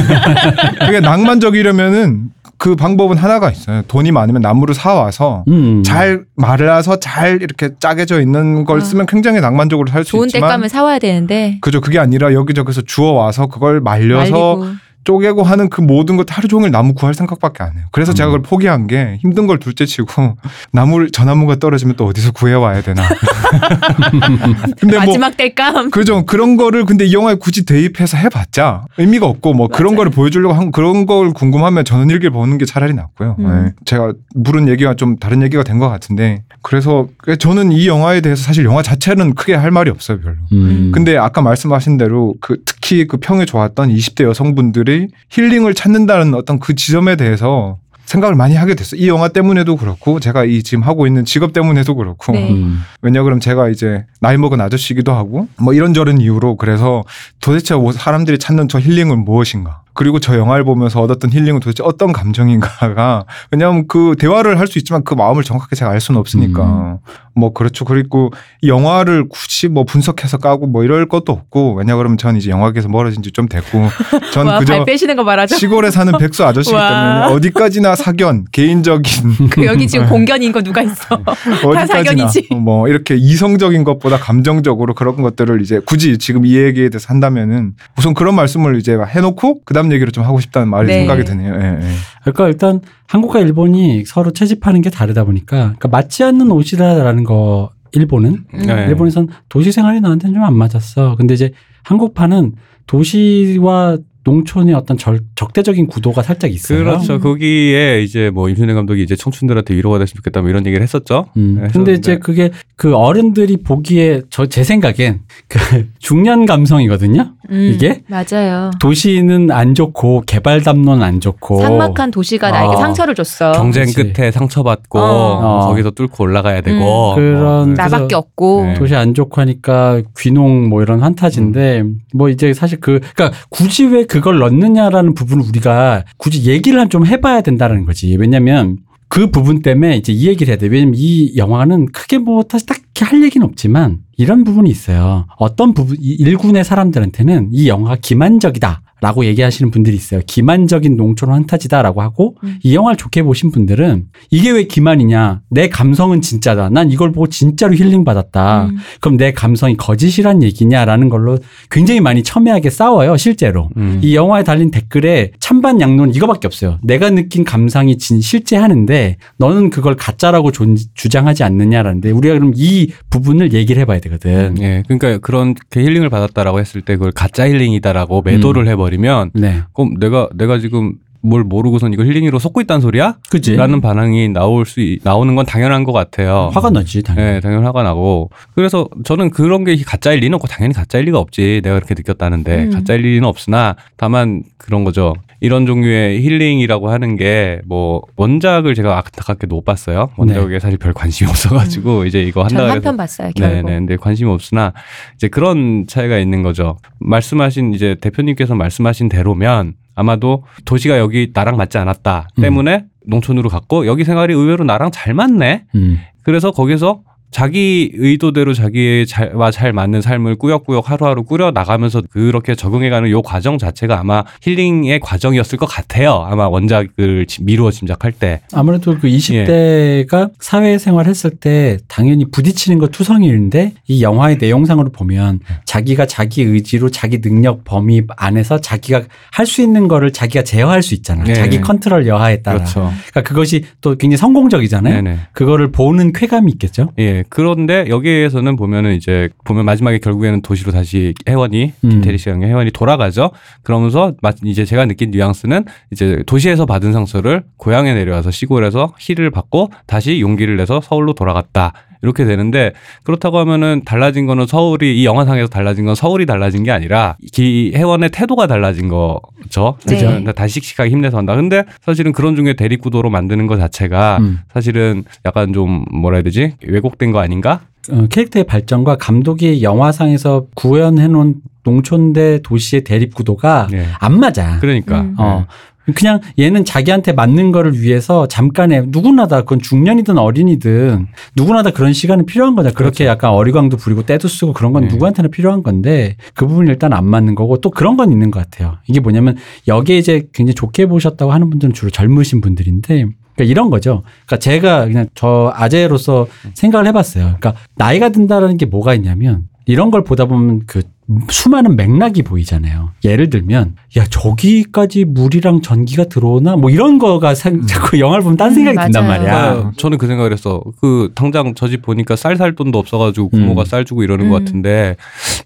그게 (laughs) 낭만적이려면은 그 방법은 하나가 있어요. 돈이 많으면 나무를 사 와서 음. 잘 말라서 잘 이렇게 짜게져 있는 걸 아. 쓰면 굉장히 낭만적으로 살수 좋은 있지만 땔감을 사와야 되는데 그죠 그게 아니라 여기저기서 주워 와서 그걸 말려서 말리고 쪼개고 하는 그 모든 것 하루 종일 나무 구할 생각밖에 안 해요. 그래서 제가 음. 그걸 포기한 게 힘든 걸 둘째치고 (laughs) 나무를 저 나무가 떨어지면 또 어디서 구해 와야 되나. (laughs) 근데 뭐 마지막 땔감 그죠 그런 거를 근데 이 영화에 굳이 대입해서 해봤자 의미가 없고 뭐 그런 맞아요. 거를 보여주려고 한 그런 걸 궁금하면 저는 일기를 보는 게 차라리 낫고요. 음. 네. 제가 물은 얘기가 좀 다른 얘기가 된 것 같은데 그래서 저는 이 영화에 대해서 사실 영화 자체는 크게 할 말이 없어요 별로. 음. 근데 아까 말씀하신 대로 그 특히 그 평이 좋았던 20대 여성분들이 힐링을 찾는다는 어떤 그 지점에 대해서 생각을 많이 하게 됐어요. 이 영화 때문에도 그렇고 제가 이 지금 하고 있는 직업 때문에도 그렇고 네. 음. 왜냐 그럼 제가 이제 나이 먹은 아저씨기도 하고 뭐 이런저런 이유로 그래서 도대체 뭐 사람들이 찾는 저 힐링은 무엇인가? 그리고 저 영화를 보면서 얻었던 힐링은 도대체 어떤 감정인가가 왜냐하면 그 대화를 할 수 있지만 그 마음을 정확하게 제가 알 수는 없으니까 뭐 그렇죠. 그리고 이 영화를 굳이 뭐 분석해서 까고 뭐 이럴 것도 없고 왜냐 그러면 전 이제 영화계에서 멀어진 지 좀 됐고 (laughs) 전 와, 그저 발 빼시는 거 말하죠. 시골에 사는 백수 아저씨기 와. 때문에 어디까지나 사견 개인적인 (laughs) 그 여기 지금 공견인 거 누가 있어? (laughs) 다 어디까지나 사견이지. 뭐 이렇게 이성적인 것보다 감정적으로 그런 것들을 이제 굳이 지금 이 얘기에 대해서 한다면은 우선 그런 말씀을 이제 해놓고 그다음 얘기를 좀 하고 싶다는 말이 네. 생각이 드네요. 예, 예. 그러니까 일단 한국과 일본이 서로 채집하는 게 다르다 보니까 그러니까 맞지 않는 옷이다라는 거 일본은 네. 일본에선 도시 생활이 나한테는 좀 안 맞았어. 근데 이제 한국판은 도시와 농촌의 어떤 절, 적대적인 구도가 살짝 있어요. 그렇죠. 거기에 이제 뭐 임순애 감독이 이제 청춘들한테 위로가 됐으면 좋겠다 뭐 이런 얘기를 했었죠. 음. 네, 근데 했었는데. 이제 그게 그 어른들이 보기에 저 제 생각엔 그 (laughs) 중년 감성이거든요. 음, 이게? 맞아요. 도시는 안 좋고 개발 담론 안 좋고 삭막한 도시가 나에게 어. 상처를 줬어. 경쟁 그치. 끝에 상처받고 어. 거기서 뚫고 올라가야 되고 음. 그런 뭐, 나- 나밖에 없고. 네. 도시 안 좋고 하니까 귀농 뭐 이런 환타지인데 뭐 이제 사실 그 그러니까 굳이 왜 그걸 넣느냐라는 부분을 우리가 굳이 얘기를 좀 해봐야 된다는 거지. 왜냐면 그 부분 때문에 이제 이 얘기를 해야 돼. 왜냐면 이 영화는 크게 뭐 사실 딱히 할 얘기는 없지만 이런 부분이 있어요. 어떤 부분, 이 일군의 사람들한테는 이 영화가 기만적이다. 라고 얘기하시는 분들이 있어요. 기만적인 농촌 환타지다라고 하고 음. 이 영화를 좋게 보신 분들은 이게 왜 기만이냐? 내 감성은 진짜다. 난 이걸 보고 진짜로 힐링 받았다. 음. 그럼 내 감성이 거짓이란 얘기냐라는 걸로 굉장히 많이 첨예하게 싸워요, 실제로. 음. 이 영화에 달린 댓글에 찬반 양론 이거밖에 없어요. 내가 느낀 감상이 진 실제 하는데 너는 그걸 가짜라고 존- 주장하지 않느냐라는데 우리가 그럼 이 부분을 얘기를 해봐야 되거든. 예, 그러니까 그런 게 힐링을 받았다라고 했을 때 그걸 가짜 힐링이다라고 매도를 해버리 면 네. 그럼 내가 내가 지금 뭘 모르고선 이걸 힐링으로 속고 있다는 소리야? 그치? 라는 반응이 나올 수 있- 나오는 건 당연한 것 같아요. 화가 나지, 당연히. 네, 당연히 화가 나고. 그래서 저는 그런 게 가짜일 리는 없고 당연히 가짜일 리가 없지. 내가 그렇게 느꼈다는데 음. 가짜일 리는 없으나 다만 그런 거죠. 이런 종류의 힐링이라고 하는 게 뭐 원작을 제가 안타깝게도 못 봤어요. 원작에 사실 별 관심이 (laughs) 없어가지고 이제 이거 한다 전 그래서 한편 봤어요. 네, 결국. 네. 근데 관심이 없으나 이제 그런 차이가 있는 거죠. 말씀하신 이제 대표님께서 말씀하신 대로면 아마도 도시가 여기 나랑 맞지 않았다 음. 때문에 농촌으로 갔고 여기 생활이 의외로 나랑 잘 맞네. 음. 그래서 거기서 자기 의도대로 자기와 잘, 잘 맞는 삶을 꾸역꾸역 하루하루 꾸려 나가면서 그렇게 적응해가는 요 과정 자체가 아마 힐링의 과정이었을 것 같아요. 아마 원작을 지- 미루어 짐작할 때. 아무래도 그 20대가 사회생활 했을 때 당연히 부딪히는 거 투성이인데 이 영화의 내용상으로 보면 자기가 자기 의지로 자기 능력 범위 안에서 자기가 할 수 있는 거를 자기가 제어할 수 있잖아. 네. 자기 컨트롤 여하에 따라. 그렇죠. 그러니까 그것이 또 굉장히 성공적이잖아요. 네네. 그거를 보는 쾌감이 있겠죠. 예. 그런데 여기에서는 보면은 이제 보면 마지막에 결국에는 도시로 다시 혜원이 음. 김태리 씨랑 혜원이 돌아가죠. 그러면서 마- 이제 제가 느낀 뉘앙스는 이제 도시에서 받은 상처를 고향에 내려와서 시골에서 heal을 받고 다시 용기를 내서 서울로 돌아갔다. 이렇게 되는데 그렇다고 하면은 달라진 거는 서울이 이 영화상에서 달라진 건 서울이 달라진 게 아니라 이 혜원의 태도가 달라진 거죠. 네. 그죠? 다시 씩씩하게 힘내서 한다. 근데 사실은 그런 중에 대립구도로 만드는 것 자체가 음. 사실은 약간 좀 뭐라 해야 되지? 왜곡된 거 아닌가? 어, 캐릭터의 발전과 감독이 영화상에서 구현해놓은 농촌 대 도시의 대립 구도가 예. 안 맞아. 그러니까. 음. 어. 그냥 얘는 자기한테 맞는 거를 위해서 잠깐의 누구나 다 그건 중년이든 어린이든 누구나 다 그런 시간이 필요한 거죠. 그렇게 약간 어리광도 부리고 때도 쓰고 그런 건 네. 누구한테나 필요한 건데 그 부분이 일단 안 맞는 거고 또 그런 건 있는 것 같아요. 이게 뭐냐면 여기에 이제 굉장히 좋게 보셨다고 하는 분들은 주로 젊으신 분들인데 그러니까 이런 거죠. 그러니까 제가 그냥 저 아재로서 생각을 해봤어요. 그러니까 나이가 든다라는 게 뭐가 있냐면 이런 걸 보다 보면 그 수많은 맥락이 보이잖아요. 예를 들면 야 저기까지 물이랑 전기가 들어오나 뭐 이런 거가 생- 자꾸 영화를 보면 딴 음, 생각이 든단 맞아요. 말이야. 아, 저는 그 생각을 했어. 그 당장 저 집 보니까 쌀 살 돈도 없어가지고 부모가 음. 쌀 주고 이러는 음. 것 같은데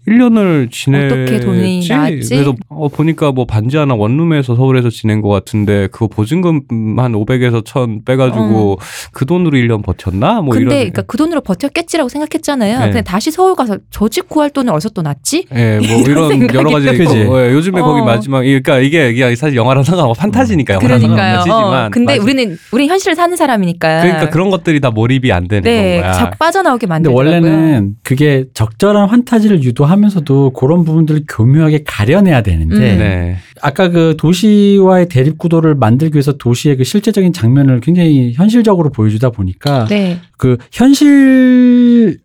1년을 지냈지. 어떻게 돈이 나왔지? 그래서 어, 보니까 뭐 반지 하나 원룸에서 서울에서 지낸 것 같은데 그거 보증금 한 500에서 1000 빼가지고 그 돈으로 1년 버텼나? 뭐 근데 이런. 그러니까 그 돈으로 버텼겠지라고 생각했잖아요. 네. 근데 다시 서울 가서 저 집 구할 돈을 어디서 또 났지? 예, 뭐 이런 여러 가지? 있고, 예, 요즘에 어. 거기 마지막 그러니까 이게 이게 사실 영화랑 상관없고 판타지니까 영화랑. 상관없는 어, 근데 맞아. 우리는 우리 현실을 사는 사람이니까. 그러니까 그런 것들이 다 몰입이 안 되는 네, 거야. 자꾸 빠져나오게 만들더라고요. 원래는 그게 적절한 환타지를 유도하면서도 그런 부분들을 교묘하게 가려내야 되는데 음. 네. 아까 그 도시와의 대립 구도를 만들기 위해서 도시의 그 실제적인 장면을 굉장히 현실적으로 보여주다 보니까 네. 그 현실의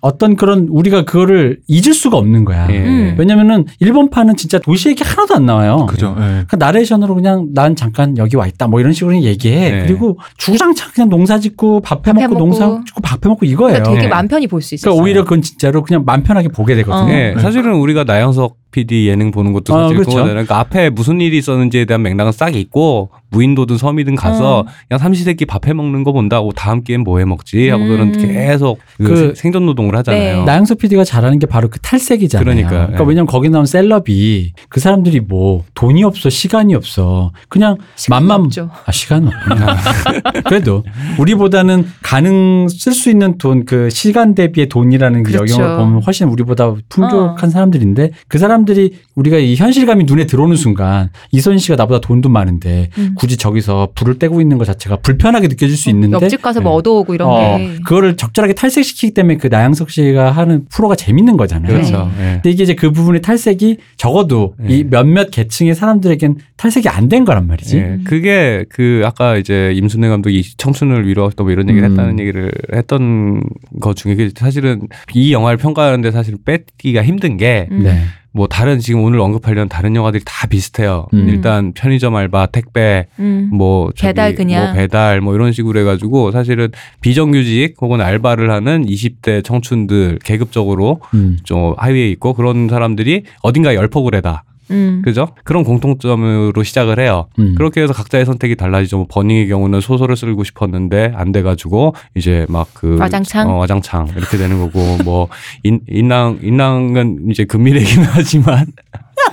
어떤 그런 우리가 그거를 잊을 수가 없는 거야. 예. 음. 왜냐면은 일본판은 진짜 도시 얘기 하나도 안 나와요. 그죠. 예. 그 나레이션으로 그냥 난 잠깐 여기 와 있다 뭐 이런 식으로 얘기해. 네. 그리고 주장창 그냥 농사 짓고 밥해밥 먹고 해먹고. 농사 짓고 밥해 먹고 이거예요. 그러니까 되게 네. 맘 편히 볼 수 있어요. 그러니까 오히려 그건 진짜로 그냥 맘 편하게 보게 되거든요. 어. 예, 사실은 우리가 나영석 PD 예능 보는 것도 아, 사실 그렇죠. 그거잖아요. 그러니까 앞에 무슨 일이 있었는지에 대한 맥락은 싹 있고 무인도든 섬이든 가서 어. 그냥 삼시세끼 밥해 먹는 거 본다고 다음 기회엔 뭐 해 먹지 하고서는 음. 계속 그, 그 생- 생존 노동을 하잖아요. 네. 나영석 PD가 잘하는 게 바로 그 탈색이잖아요. 그러니까, 그러니까 예. 왜냐면 거기 나온 셀럽이 그 사람들이 뭐 돈이 없어 시간이 없어 그냥 맘만 없죠. 아 시간 없구나. (laughs) 그래도 우리보다는 가능 쓸 수 있는 돈 그 시간 대비의 돈이라는 그 그렇죠. 영역을 보면 훨씬 우리보다 풍족한 어. 사람들인데 그 사람 들이 우리가 이 현실감이 눈에 들어오는 순간 이선 씨가 나보다 돈도 많은데 음. 굳이 저기서 불을 떼고 있는 것 자체가 불편하게 느껴질 수 있는데 옆집 가서 뭐 네. 얻어오고 이런 어, 게. 그거를 적절하게 탈색시키기 때문에 그 나양석 씨가 하는 프로가 재밌는 거잖아요. 그렇죠. 예. 근데 이게 이제 그 부분의 탈색이 적어도 네. 이 몇몇 계층의 사람들에겐 탈색이 안 된 거란 말이지. 예, 그게 그 아까 이제 임순애 감독이 청춘을 위로하겠다 뭐 이런 얘기를 음. 했다는 얘기를 했던 것 중에 그 사실은 이 영화를 평가하는데 사실 뺏기가 힘든 게 음. 네. 뭐 다른 지금 오늘 언급하려는 다른 영화들이 다 비슷해요. 음. 일단 편의점 알바, 택배, 음. 뭐 배달 그냥. 뭐 배달 뭐 이런 식으로 해가지고 사실은 비정규직 혹은 알바를 하는 20대 청춘들 계급적으로 음. 좀 하위에 있고 그런 사람들이 어딘가 열폭을 해다. 음. 그죠? 그런 공통점으로 시작을 해요. 음. 그렇게 해서 각자의 선택이 달라지죠. 뭐 버닝의 경우는 소설을 쓰고 싶었는데 안 돼가지고 이제 막그 와장창? 어, 와장창 이렇게 되는 거고 뭐 인, 인랑 인랑은 이제 근미래긴 (laughs) 하지만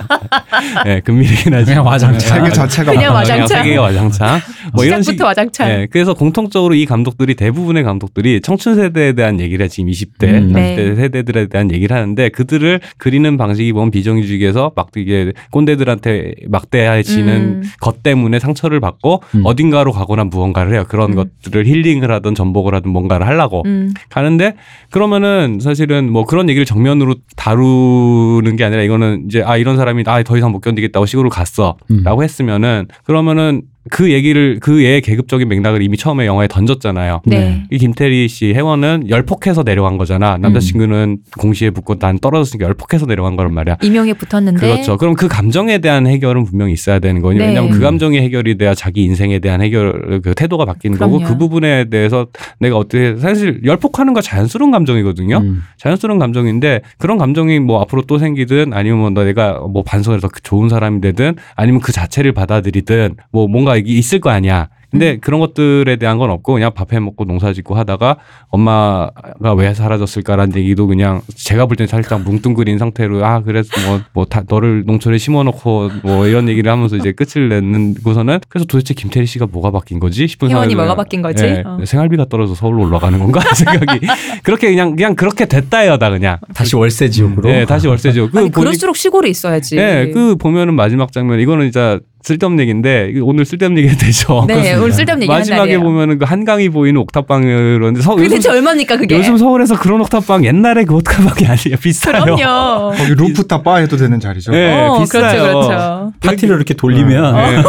(laughs) (laughs) 예, 근미래긴 하지만 그냥 와장창. 세계 자체가 그냥 막- 와장창. 세계의 와장창 뭐 이런 식 시작부터 와장창. 예, 그래서 공통적으로 이 감독들이 대부분의 감독들이 청춘 세대에 대한 얘기를 해. 지금 20대, 음. 30대 네. 세대들에 대한 얘기를 하는데 그들을 그리는 방식이 보면 비정규직에서 막 이게 꼰대들한테 막 대하시는 음. 것 때문에 상처를 받고 음. 어딘가로 가거나 무언가를 해요. 그런 음. 것들을 힐링을 하든 전복을 하든 뭔가를 하려고 음. 가는데 그러면은 사실은 뭐 그런 얘기를 정면으로 다루는 게 아니라 이거는 이제 아 이런 사람이 아더 이상 못 견디겠다고 식으로 갔어라고 음. 했으면은 그러면은 그 얘기를 그 애의 계급적인 맥락을 이미 처음에 영화에 던졌잖아요. 네. 이 김태리 씨 회원은 열폭해서 내려간 거잖아. 남자친구는 공시에 붙고 난 떨어졌으니까 열폭해서 내려간 거란 말이야. 임용에 붙었는데. 그렇죠. 그럼 그 감정에 대한 해결은 분명히 있어야 되는 거예요. 네. 왜냐하면 그 감정이 해결이 돼야 자기 인생에 대한 해결 그 태도가 바뀌는 거고 그럼요. 그 부분에 대해서 내가 어떻게 사실 열폭하는 거 자연스러운 감정이거든요. 음. 자연스러운 감정인데 그런 감정이 뭐 앞으로 또 생기든 아니면 뭐 내가 뭐 반성해서 좋은 사람이 되든 아니면 그 자체를 받아들이든 뭐 뭔가 있을 거 아니야. 근데 음. 그런 것들에 대한 건 없고 그냥 밥해 먹고 농사 짓고 하다가 엄마가 왜 사라졌을까라는 얘기도 그냥 제가 볼 때는 살짝 뭉뚱그린 상태로 아 그래서 뭐뭐다 너를 농촌에 심어놓고 뭐 이런 얘기를 하면서 이제 끝을 내는고서는 그래서 도대체 김태리 씨가 뭐가 바뀐 거지 싶은 생각이 뭐가. 바뀐 거지? 예, 어. 생활비가 떨어져 서울로 올라가는 건가 생각이 (laughs) 그렇게 그냥 그냥 그렇게 됐다여다 그냥 다시 월세 지옥으로. 네, 다시 월세죠. 그 아니, 보니- 그럴수록 시골에 있어야지. 네, 그 보면은 마지막 장면 이거는 진짜 쓸데없는 얘기인데 오늘 쓸데없는 얘기 (laughs) 되죠. 네, 오늘 쓸데없는 얘기 한 마지막에. 보면은 그 한강이 보이는 옥탑방으로 근데 서, 그게 요즘, 얼마입니까 그게? 요즘 서울에서 그런 옥탑방 옛날에 그 옥탑방이 아니에요. (laughs) 비싸요. 그럼요. 거기 루프탑 바 해도 되는 자리죠. 네, 어, 비싸요. 그렇죠, 그렇죠. 파티를 이렇게 돌리면 네.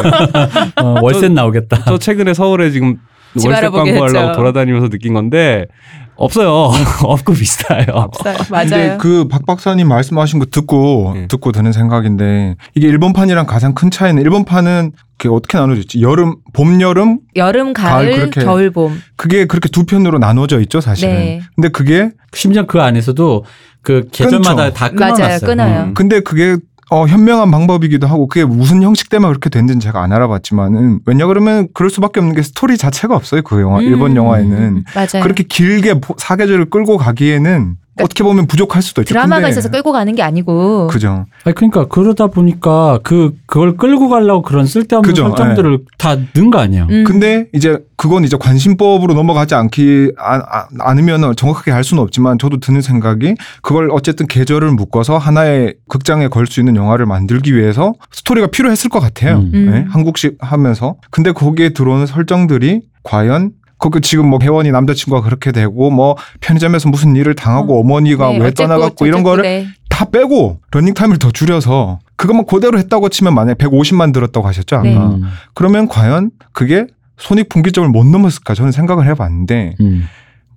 (laughs) 어, 월세 나오겠다. 저 최근에 서울에 지금 집 월세 광고하려고. 돌아다니면서 느낀 건데 없어요. (laughs) 없고 비싸요. 없어요. 근데 맞아요. 그박 박사님 말씀하신 거 듣고 네. 듣고 드는 생각인데 이게 일본판이랑 가장 큰 차이는 일본판은 그게 어떻게 나눠졌지? 여름, 봄, 여름 여름, 가을 가을, 그렇게- 겨울, 봄. 그게 그렇게 두 편으로 나눠져 있죠, 사실은. 네. 근데 그게 심지어 그 안에서도 그 계절마다 끊죠. 다 맞아요, 끊어놨어요. 끊어요. 음. 근데 그게 어, 현명한 방법이기도 하고 그게 무슨 형식 때문에 그렇게 됐는지 제가 안 알아봤지만은 왜냐 그러면 그럴 수밖에 없는 게 스토리 자체가 없어요 그 영화 음, 일본 영화에는 맞아요. 그렇게 길게 보- 사계절을 끌고 가기에는 어떻게 보면 부족할 수도 있죠. 드라마가 근데- 있어서 끌고 가는 게 아니고 그죠. 아니 그러니까 그러다 보니까 그 그걸 끌고 가려고 그런 쓸데없는 그죠, 설정들을 다 넣은 거 아니에요. 음. 근데 이제 그건 이제 관심법으로 넘어가지 않기 아, 아, 않으면 정확하게 할 수는 없지만 저도 드는 생각이 그걸 어쨌든 계절을 묶어서 하나의 극장에 걸 수 있는 영화를 만들기 위해서 스토리가 필요했을 것 같아요. 음. 음. 네, 한국식 하면서 근데 거기에 들어오는 설정들이 과연 거기 지금 뭐 혜원이 남자친구가 그렇게 되고 뭐 편의점에서 무슨 일을 당하고 어머니가 네, 왜 떠나갔고 이런 거를 네. 다 빼고 러닝타임을 더 줄여서 그것만 그대로 했다고 치면 만약에 150만 들었다고 하셨죠 아까 네. 음. 그러면 과연 그게 손익분기점을 못 넘었을까 저는 생각을 해봤는데 음.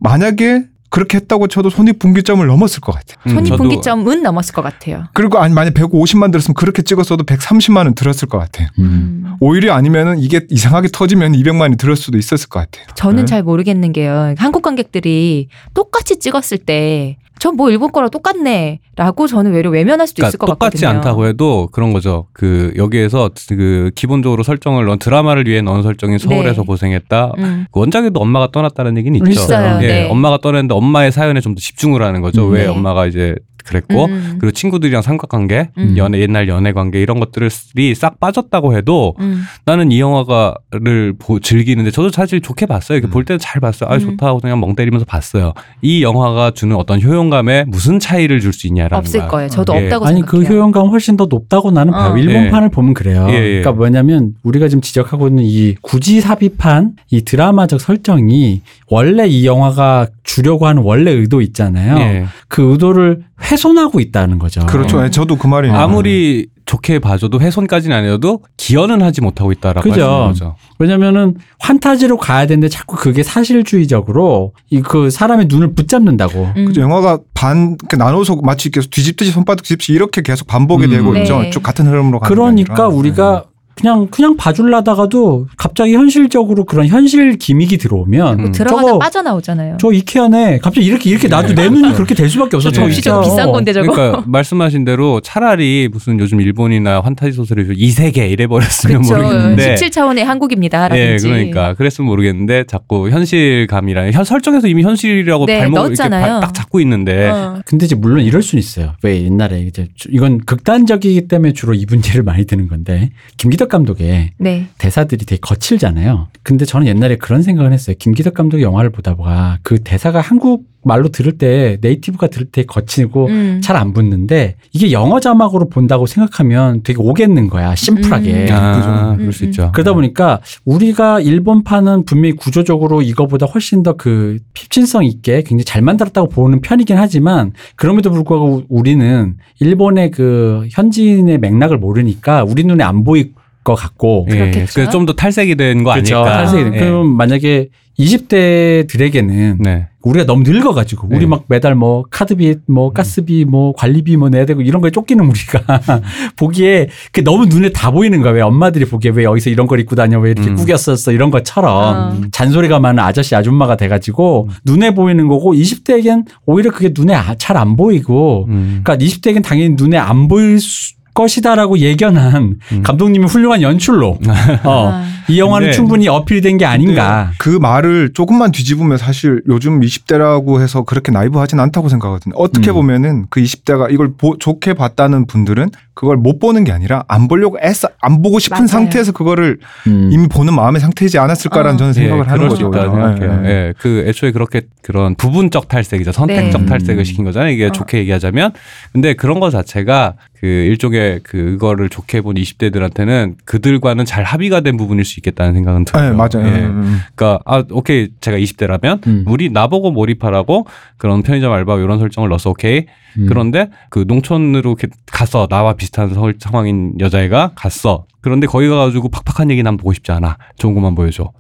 만약에 그렇게 했다고 쳐도 손익분기점을 넘었을 것 같아요. 음, 손익분기점은 넘었을 것 같아요. 그리고 아니 만약 150만 들었으면 그렇게 찍었어도 130만 원 들었을 것 같아요. 음. 음. 오히려 아니면은 이게 이상하게 터지면 200만이 들을 수도 있었을 것 같아요. 저는 네. 잘 모르겠는 게요. 한국 관객들이 똑같이 찍었을 때전 뭐 일본 거랑 똑같네라고 저는 외려 외면할 수도 있을 그러니까 것 똑같지 같거든요. 않다고 해도 그런 거죠. 그 여기에서 그 기본적으로 설정을 넣은 드라마를 위해 넣은 설정이 서울에서 네. 고생했다. 음. 그 원작에도 엄마가 떠났다는 얘기는 있죠. 있어요. 예, 네. 엄마가 떠났는데 엄마의 사연에 좀 더 집중을 하는 거죠. 음. 왜 네. 엄마가 이제 그랬고 음. 그리고 친구들이랑 삼각관계, 음. 연애 옛날 연애 관계 이런 것들이 싹 빠졌다고 해도 음. 나는 이 영화가를 보- 즐기는데 저도 사실 좋게 봤어요. 이렇게 볼 때는 잘 봤어요. 아 음. 좋다 하고 그냥 멍 때리면서 봤어요. 이 영화가 주는 어떤 효용 감에 무슨 차이를 줄 수 있냐라는 없을 거야. 거예요. 저도 예. 없다고 아니 생각해요. 그 효용감 훨씬 더 높다고 나는 봐요. 어. 일본판을 예. 보면 그래요. 예, 예. 그러니까 뭐냐면 우리가 지금 지적하고 있는 이 굳이 삽입한 이 드라마적 설정이 원래 이 영화가 주려고 하는 원래 의도 있잖아요. 예. 그 의도를 훼손하고 있다는 거죠. 그렇죠. 음. 예, 저도 그 말이에요. 아무리 좋게 봐줘도 훼손까지는 아니어도 기여는 하지 못하고 있다라고 그죠. 하시는 거죠. 왜냐면은 환타지로 가야 되는데 자꾸 그게 사실주의적으로 이 그 사람의 눈을 붙잡는다고. 음. 그죠. 영화가 반 나눠서 마치 계속 뒤집듯이 손바닥 뒤집듯이 이렇게 계속 반복이 음. 되고 네. 있죠. 쭉 같은 흐름으로 가는 게 그러니까 아니라. 네. 우리가 그냥 그냥 봐줄라다가도 갑자기 현실적으로 그런 현실 기믹이 들어오면 음. 들어가다 저거- 빠져나오잖아요. 저 이케아네 갑자기 이렇게 이렇게 놔도 내 눈이 그렇게 될 수밖에 없어. 네. 저 저거 진짜. 비싼 어. 건데 저거. 그러니까 말씀하신 대로 차라리 무슨 요즘 일본이나 환타지 소설이 이 세계 이래 버렸으면. 모르겠는데 17차원의 한국입니다. 예, 라든지. 그러니까 그랬으면 모르겠는데 자꾸 현실감이라는 현 설정에서 이미 현실이라고 네, 발목을 이렇게 넣었잖아요. 바- 딱 잡고 있는데 어. 근데 이제 물론 이럴 수는 있어요. 왜 옛날에 이제 주- 이건 극단적이기 때문에 주로 이 문제를 많이 드는 건데 김기덕 감독의 네. 대사들이 되게 거칠잖아요. 근데 저는 옛날에 그런 생각을 했어요. 김기덕 감독의 영화를 보다 보가 그 대사가 한국 말로 들을 때 네이티브가 들을 때 거치고 음. 잘안 붙는데 이게 영어 자막으로 본다고 생각하면 되게 오겠는 거야. 심플하게. 음. 아, 음, 그럴 수 음. 있죠. 그러다 보니까 우리가 일본판은 분명히 구조적으로 이거보다 훨씬 더 그 핍진성 있게 굉장히 잘 만들었다고 보는 편이긴 하지만 그럼에도 불구하고 우리는 일본의 그 현지인의 맥락을 모르니까 우리 눈에 안 보일 것 같고 예. 그래서 좀더 탈색이 된거 그렇죠. 아닐까. 탈색이 된- 예. 그럼 만약에 20대들에게는 네. 우리가 너무 늙어가지고 우리 네. 막 매달 뭐 카드비, 뭐 가스비, 뭐 관리비 뭐 내야 되고 이런 거에 쫓기는 우리가 (laughs) 보기에 그 너무 눈에 다 보이는 거야. 왜 엄마들이 보기에 왜 여기서 이런 걸 입고 다녀 왜 이렇게 음. 꾸겼었어 이런 것처럼 어. 잔소리가 많은 아저씨 아줌마가 돼가지고 눈에 보이는 거고 20대에겐 오히려 그게 눈에 아, 잘안 보이고 음. 그러니까 20대에겐 당연히 눈에 안 보일 수- 것이다라고 예견한 음. 감독님의 훌륭한 연출로 (laughs) 어, 아. 이 영화는 근데- 충분히 어필된 게 아닌가. 그 말을 조금만 뒤집으면 사실 요즘 20대라고 해서 그렇게 나이브하진 않다고 생각하거든요. 어떻게 음. 보면은 그 20대가 이걸 보- 좋게 봤다는 분들은 그걸 못 보는 게 아니라 안 보려고 애써 안 보고 싶은 맞아요. 상태에서 그거를 음. 이미 보는 마음의 상태이지 않았을까라는 어. 저는 생각을 예, 하는 그럴 수 거죠. 있다고 생각해요. 예, 예. 예, 그 애초에 그렇게 그런 부분적 탈색이죠. 선택적 네. 탈색을 시킨 거잖아요. 이게 어. 좋게 얘기하자면. 근데 그런 거 자체가 그 일종의 그거를 좋게 본 20대들한테는 그들과는 잘 합의가 된 부분일 수 있겠다는 생각은 들어요. 네, 맞아요. 예. 음, 음. 그러니까 아 오케이 제가 20대라면 음. 우리 나보고 몰입하라고 그런 편의점 알바 이런 설정을 넣어서 오케이 음. 그런데 그 농촌으로 이렇게 가서 나와 비슷한 서- 상황인 여자애가 갔어 그런데 거기 가가지고 팍팍한 얘기 난 보고 싶지 않아 좋은 것만 보여줘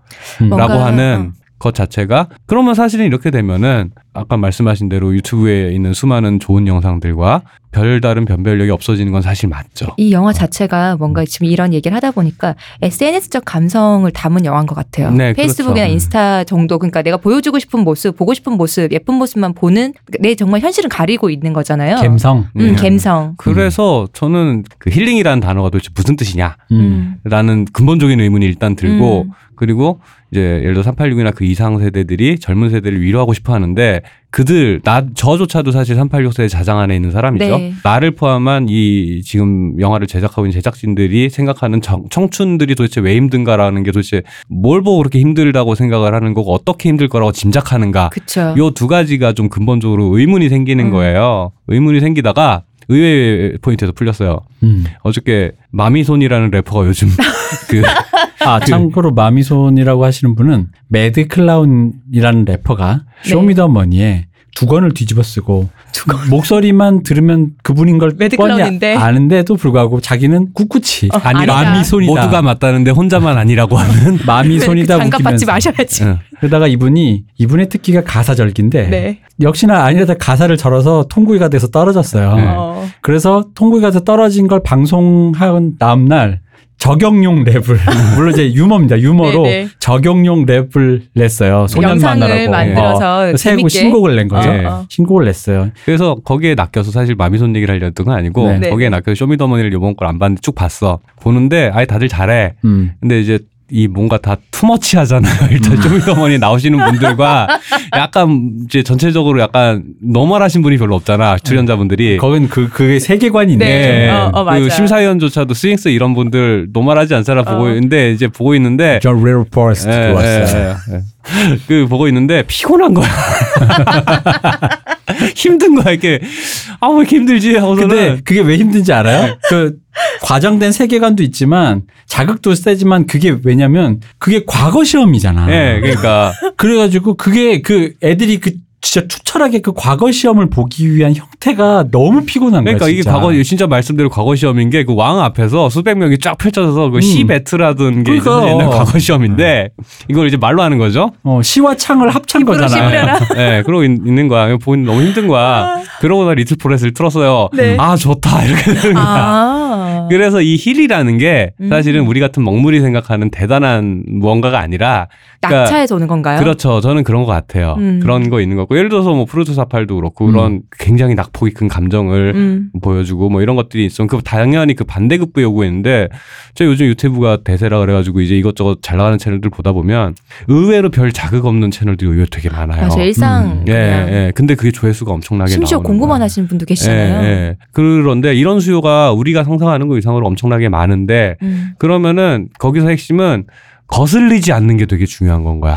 음. 뭔가- 라고 하는 것 자체가 그러면 사실은 이렇게 되면은 아까 말씀하신 대로 유튜브에 있는 수많은 좋은 영상들과 별다른 변별력이 없어지는 건 사실 맞죠. 이 영화 자체가 뭔가 지금 이런 얘기를 하다 보니까 SNS적 감성을 담은 영화인 것 같아요. 네, 페이스북이나 그렇죠. 인스타 정도 그러니까 내가 보여주고 싶은 모습, 보고 싶은 모습, 예쁜 모습만 보는 내 정말 현실은 가리고 있는 거잖아요. 감성. 음, 네. 감성. 그래서 저는 그 힐링이라는 단어가 도대체 무슨 뜻이냐? 음. 라는 근본적인 의문이 일단 들고 음. 그리고 이제 예를 들어 3866이나 그 이상 세대들이 젊은 세대를 위로하고 싶어 하는데 그들 나 저조차도 사실 386세대의 자장 안에 있는 사람이죠. 네. 나를 포함한 이 지금 영화를 제작하고 있는 제작진들이 생각하는 청, 청춘들이 도대체 왜 힘든가라는 게 도대체 뭘 보고 그렇게 힘들다고 생각을 하는 거고 어떻게 힘들 거라고 짐작하는가. 그쵸. 요 두 가지가 좀 근본적으로 의문이 생기는 음. 거예요. 의문이 생기다가 의외의 포인트에서 풀렸어요. 음. 어저께 마미손이라는 래퍼가 요즘 (laughs) 그 아, 참고로 마미손이라고 하시는 분은 매드 클라운이라는 래퍼가 네. 쇼미더머니에 두 권을 뒤집어 쓰고 목소리만 들으면 그분인 걸 뻔히. 아는데도 불구하고 자기는 꿋꿋이 어, 아니 아니다. 마미손이다. 모두가 맞다는데 혼자만 아니라고 하는 (laughs) 마미손이다 장갑 받지 웃기면서. 마셔야지. 응. 그러다가 이분이 이분의 특기가 가사 절기인데 네. 역시나 아니라다 가사를 절어서 통구이가 돼서 떨어졌어요. 네. 어. 그래서 통구이가 돼서 떨어진 걸 방송한 다음날 적용용 랩을 (laughs) 물론 이제 유머입니다. 유머로 네네. 적용용 랩을 냈어요. 소년 만나라고 만들어서 어, 재밌게. 신곡을 낸 거죠. 네. 신곡을 냈어요. 그래서 거기에 낚여서 사실 마미손 얘기를 하려던 건 아니고 네. 네. 거기에 낚여서 쇼미더머니를 이번 걸 안 봤는데 쭉 봤어. 보는데 아예 다들 잘해. 음. 근데 이제 이 뭔가 다 too much 하잖아요. (laughs) 일단 쇼미더머니 나오시는 분들과 약간 이제 전체적으로 약간 normal하신 분이 별로 없잖아. 출연자분들이. 거긴 그 그게 세계관이 있네. 네. 어, 어, 맞아. 그 심사위원조차도 스윙스 이런 분들 normal하지 않잖아 보고 어. 있는데 이제 보고 있는데 전 리틀 포레스트 예, 왔어요. 예, 예. 그 보고 있는데 피곤한 거야. (laughs) (laughs) 힘든 거야 이게. 아왜 이렇게 힘들지 하고서는. 근데 그게 왜 힘든지 알아요? 그 과장된 세계관도 있지만 자극도 세지만 그게 왜냐면 그게 과거 시험이잖아. 예, 그러니까 그래가지고 그게 그 애들이 그 진짜 투철하게 그 과거 시험을 보기 위한 형태가 너무 피곤한 그러니까 거야. 이게 진짜. 과거 진짜 말씀대로 과거 시험인 게 그 왕 앞에서 수백 명이 쫙 펼쳐져서 그 음. 시배트라든 게 그러니까. 옛날 과거 시험인데 이걸 이제 말로 하는 거죠. 어, 시와 창을 합찬 입으로 거잖아. 씹으려라. 예, 그러고 있, 는 거야. 보니 너무 힘든 거야. 그러고 나 리틀 포레스트를 틀었어요. 네. 아 좋다 이렇게 되는 거야. 아. 그래서 이 heal이라는 게 음. 사실은 우리 같은 먹물이 생각하는 대단한 무언가가 아니라 그러니까 낙차에서 오는 건가요? 그렇죠. 저는 그런 것 같아요. 음. 그런 거 있는 것 같고 예를 들어서 뭐 프루트 사팔도 그렇고 그런 굉장히 낙폭이 큰 감정을 음. 보여주고 뭐 이런 것들이 있어. 그 당연히 그 반대급부 요구했는데 제가 요즘 유튜브가 대세라 그래가지고 이제 이것저것 잘 나가는 채널들 보다 보면 의외로 별 자극 없는 채널들이 의외로 되게 많아요. 맞아 일상 음. 예, 예. 근데 그게 조회수가 엄청나게 심지어 공부만. 하시는 분도 계시잖아요. 예, 예. 그런데 이런 수요가 우리가 상상 하는 것 이상으로 엄청나게 많은데 음. 그러면은 거기서 핵심은 거슬리지 않는 게 되게 중요한 건 거야.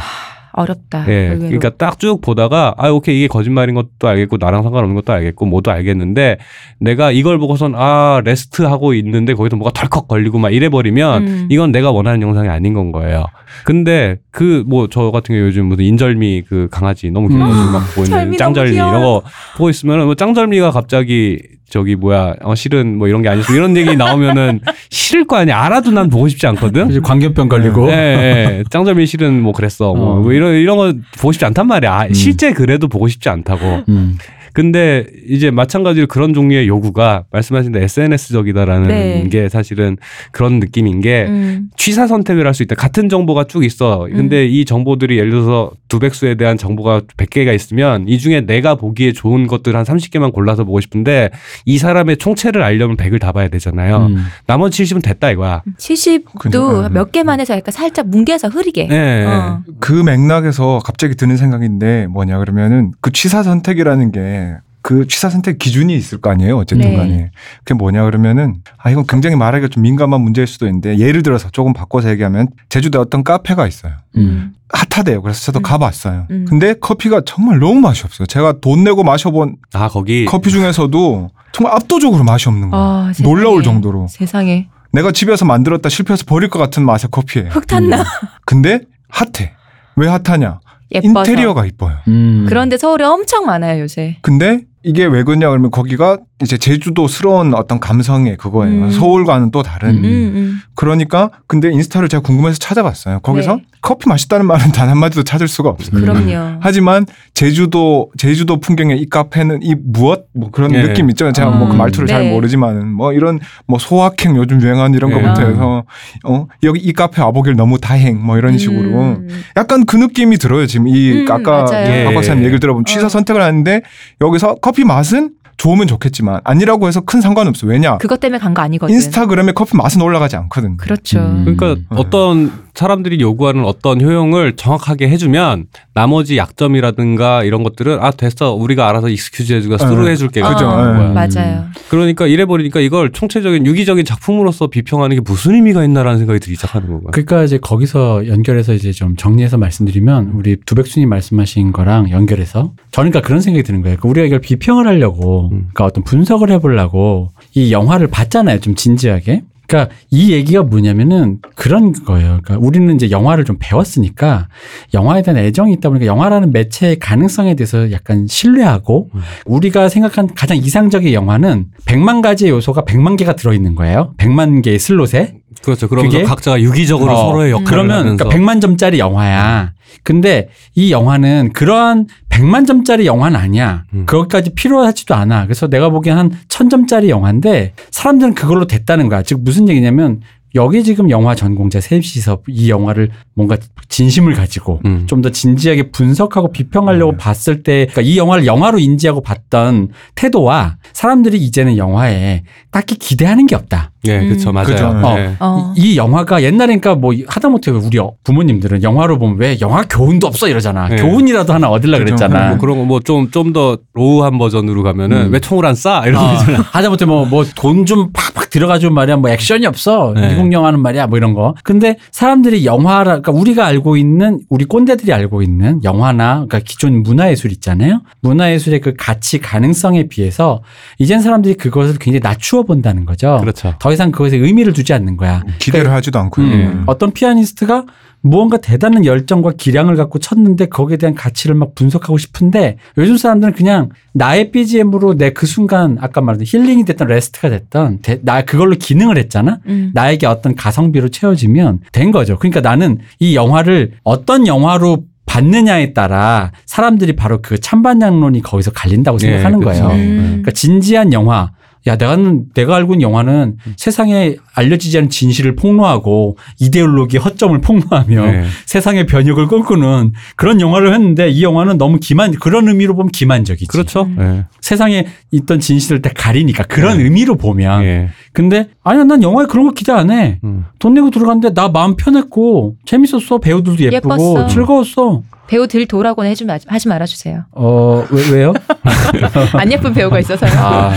어렵다. 예. 의외로. 그러니까 딱 쭉 보다가 아 오케이 이게 거짓말인 것도 알겠고 나랑 상관없는 것도 알겠고 뭐도 알겠는데 내가 이걸 보고선 아 레스트 하고 있는데 거기서 뭐가 덜컥 걸리고 막 이래 버리면 음. 이건 내가 원하는 영상이 아닌 건 거예요. 근데 그 뭐 저 같은 경우 요즘 무슨 인절미 그 강아지 너무 귀여워서 막 보고 있는 절미 짱절미 이런 거 보고 있으면은 뭐 짱절미가 갑자기 저기 뭐야 어 실은 뭐 이런 게 아니고 이런 얘기 나오면은 (laughs) 싫을 거 아니야 알아도 난 보고 싶지 않거든. 이제 광견병 걸리고 예, 예. 짱점이 실은 뭐 그랬어. 뭐, 어. 뭐 이런 이런 거 보고 싶지 않단 말이야. 아, 실제 그래도 보고 싶지 않다고. 음. 근데 이제 마찬가지로 그런 종류의 요구가 말씀하신 대로 SNS적이다라는 네. 게 사실은 그런 느낌인 게 음. 취사 선택을 할 수 있다. 같은 정보가 쭉 있어. 근데 이 정보들이 예를 들어서 두백수에 대한 정보가 100개가 있으면 이 중에 내가 보기에 좋은 것들 한 30개만 골라서 보고 싶은데 이 사람의 총체를 알려면 100을 다 봐야 되잖아요. 음. 나머지 70은 됐다 이거야. 70도 그냥, 몇 개만 해서 약간 살짝 뭉개서 흐리게. 예. 어. 그 맥락에서 갑자기 드는 생각인데 뭐냐 그러면은 그 취사 선택이라는 게 그 취사 선택 기준이 있을 거 아니에요 어쨌든 네. 간에 그게 뭐냐 그러면은 아 이건 굉장히 말하기가 좀 민감한 문제일 수도 있는데 예를 들어서 조금 바꿔서 얘기하면 제주도에 어떤 카페가 있어요 음. 핫하대요 그래서 저도 음. 가봤어요 음. 근데 커피가 정말 너무 맛이 없어요 제가 돈 내고 마셔본 아 거기 커피 중에서도 정말 압도적으로 맛이 없는 거예요 아, 세상에. 놀라울 정도로 세상에 내가 집에서 만들었다 실패해서 버릴 것 같은 맛의 커피예요 흙 탔나? 근데 핫해 왜 핫하냐 예뻐서. 인테리어가 이뻐요 음. 그런데 서울에 엄청 많아요 요새. 근데 이게 왜 그러냐 그러면 거기가 이제 제주도스러운 어떤 감성의 그거예요. 음. 서울과는 또 다른. 음, 음. 그러니까 근데 인스타를 제가 궁금해서 찾아봤어요. 거기서 네. 커피 맛있다는 말은 단 한마디도 찾을 수가 없어요. 음. 그럼요. 하지만 제주도 제주도 풍경의 이 카페는 이 무엇 뭐 그런 네. 느낌 있잖아요. 제가 뭐그 음. 말투를 잘 네. 모르지만은 뭐 이런 뭐 소확행 요즘 유행하는 이런 네. 거부터 아. 해서 어 여기 이 카페 와보길 너무 다행 뭐 이런 식으로 음. 약간 그 느낌이 들어요. 지금 이 음, 아까 맞아요. 박 박사님 예. 얘기를 들어보면 취사 어. 선택을 하는데 여기서 커피 맛은 좋으면 좋겠지만 아니라고 해서 큰 상관 없어. 왜냐? 그것 때문에 간 거 아니거든. 인스타그램에 커피 맛은 올라가지 않거든. 그렇죠. 음. 그러니까 음. 어떤 사람들이 요구하는 어떤 효용을 정확하게 해주면 나머지 약점이라든가 이런 것들은 아 됐어 우리가 알아서 excuse 해주고 스루 네. 해줄게 어, 그죠. 거야. 맞아요. 그러니까 이래 버리니까 이걸 총체적인 유기적인 작품으로서 비평하는 게 무슨 의미가 있나라는 생각이 들기 시작하는 거야. 그러니까 이제 거기서 연결해서 이제 좀 정리해서 말씀드리면 우리 구백수님이 말씀하신 거랑 연결해서 저는 그러니까 그런 생각이 드는 거예요. 그러니까 우리가 이걸 비평을 하려고 음. 그러니까 어떤 분석을 해보려고 이 영화를 봤잖아요. 좀 진지하게. 그러니까 이 얘기가 뭐냐면은 그런 거예요. 그러니까 우리는 이제 영화를 좀 배웠으니까 영화에 대한 애정이 있다 보니까 영화라는 매체의 가능성에 대해서 약간 신뢰하고 음. 우리가 생각한 가장 이상적인 영화는 100만 가지의 요소가 100만 개가 들어있는 거예요. 100만 개의 슬롯에. 그렇죠. 그러면서 그게- 각자가 유기적으로 어, 서로의 역할을 그러면 하면서 그러니까 100만 점짜리 영화야. 근데 이 영화는 그러한 100만 점짜리 영화는 아니야. 음. 그것까지 필요하지도 않아. 그래서 내가 보기엔 한 1000점짜리 영화인데 사람들은 그걸로 됐다는 거야. 즉 무슨 얘기냐면 여기 지금 영화 전공자 셋이서 이 영화를 뭔가 진심을 가지고 음. 좀더 진지하게 분석하고 비평하려고 네. 봤을 때, 그러니까 이 영화를 영화로 인지하고 봤던 태도와 사람들이 이제는 영화에 딱히 기대하는 게 없다. 예, 그렇죠. 음. 맞아요. 그죠. 예. 어. 이, 이 영화가 옛날에니까 뭐 하다못해 우리 부모님들은 영화로 보면 왜 영화 교훈도 없어 이러잖아. 네. 교훈이라도 하나 얻으려. 그랬잖아. 뭐 그런 거 뭐 좀 좀 더 로우한 버전으로 가면은 음. 왜 총을 안 쏴? 이런 거 어. 하다못해 뭐 뭐 돈 좀 팍팍 들어가지고 말이야 뭐 액션이 없어 네. 미국 영화는 말이야 뭐 이런 거 근데 사람들이 영화라 그러니까 우리가 알고 있는 우리 꼰대들이 알고 있는 영화나 그러니까 기존 문화예술 있잖아요 문화예술의 그 가치 가능성에 비해서 이젠 사람들이 그것을 굉장히 낮추어 본다는 거죠 그렇죠. 더 이상 그것에 의미를 두지 않는 거야 기대를 하지도 않고요. 음, 음. 어떤 피아니스트가 무언가 대단한 열정과 기량을 갖고 쳤는데 거기에 대한 가치를 막 분석하고 싶은데 요즘 사람들은 그냥 나의 BGM으로 내 그 순간 아까 말한 힐링이 됐던 rest가 됐던 대- 나 그걸로 기능을 했잖아. 음. 나에게 어떤 가성비로 채워지면 된 거죠. 그러니까 나는 이 영화를 어떤 영화로 봤느냐에 따라 사람들이 바로 그 찬반장론이 거기서 갈린다고 예, 생각하는 그렇죠. 거예요. 음. 그러니까 진지한 영화. 야, 내가, 내가 알고 있는 영화는 세상에 알려지지 않은 진실을 폭로하고 이데올로기 허점을 폭로하며 예. 세상의 변혁을 꿈꾸는 그런 영화를 했는데 이 영화는 너무 기만, 그런 의미로 보면 기만적이지. 그렇죠. 예. 세상에 있던 진실을 다 가리니까 그런 의미로 보면. 예. 근데 아니야, 난 영화에 그런 거 기대 안 해. 음. 돈 내고 들어갔는데 나 마음 편했고 재밌었어. 배우들도 예쁘고 예뻤어. 즐거웠어. 배우 들 도라고는 해주 하지 말아주세요. 어, 왜, 왜요? (laughs) 안 예쁜 배우가 있어서요. 아,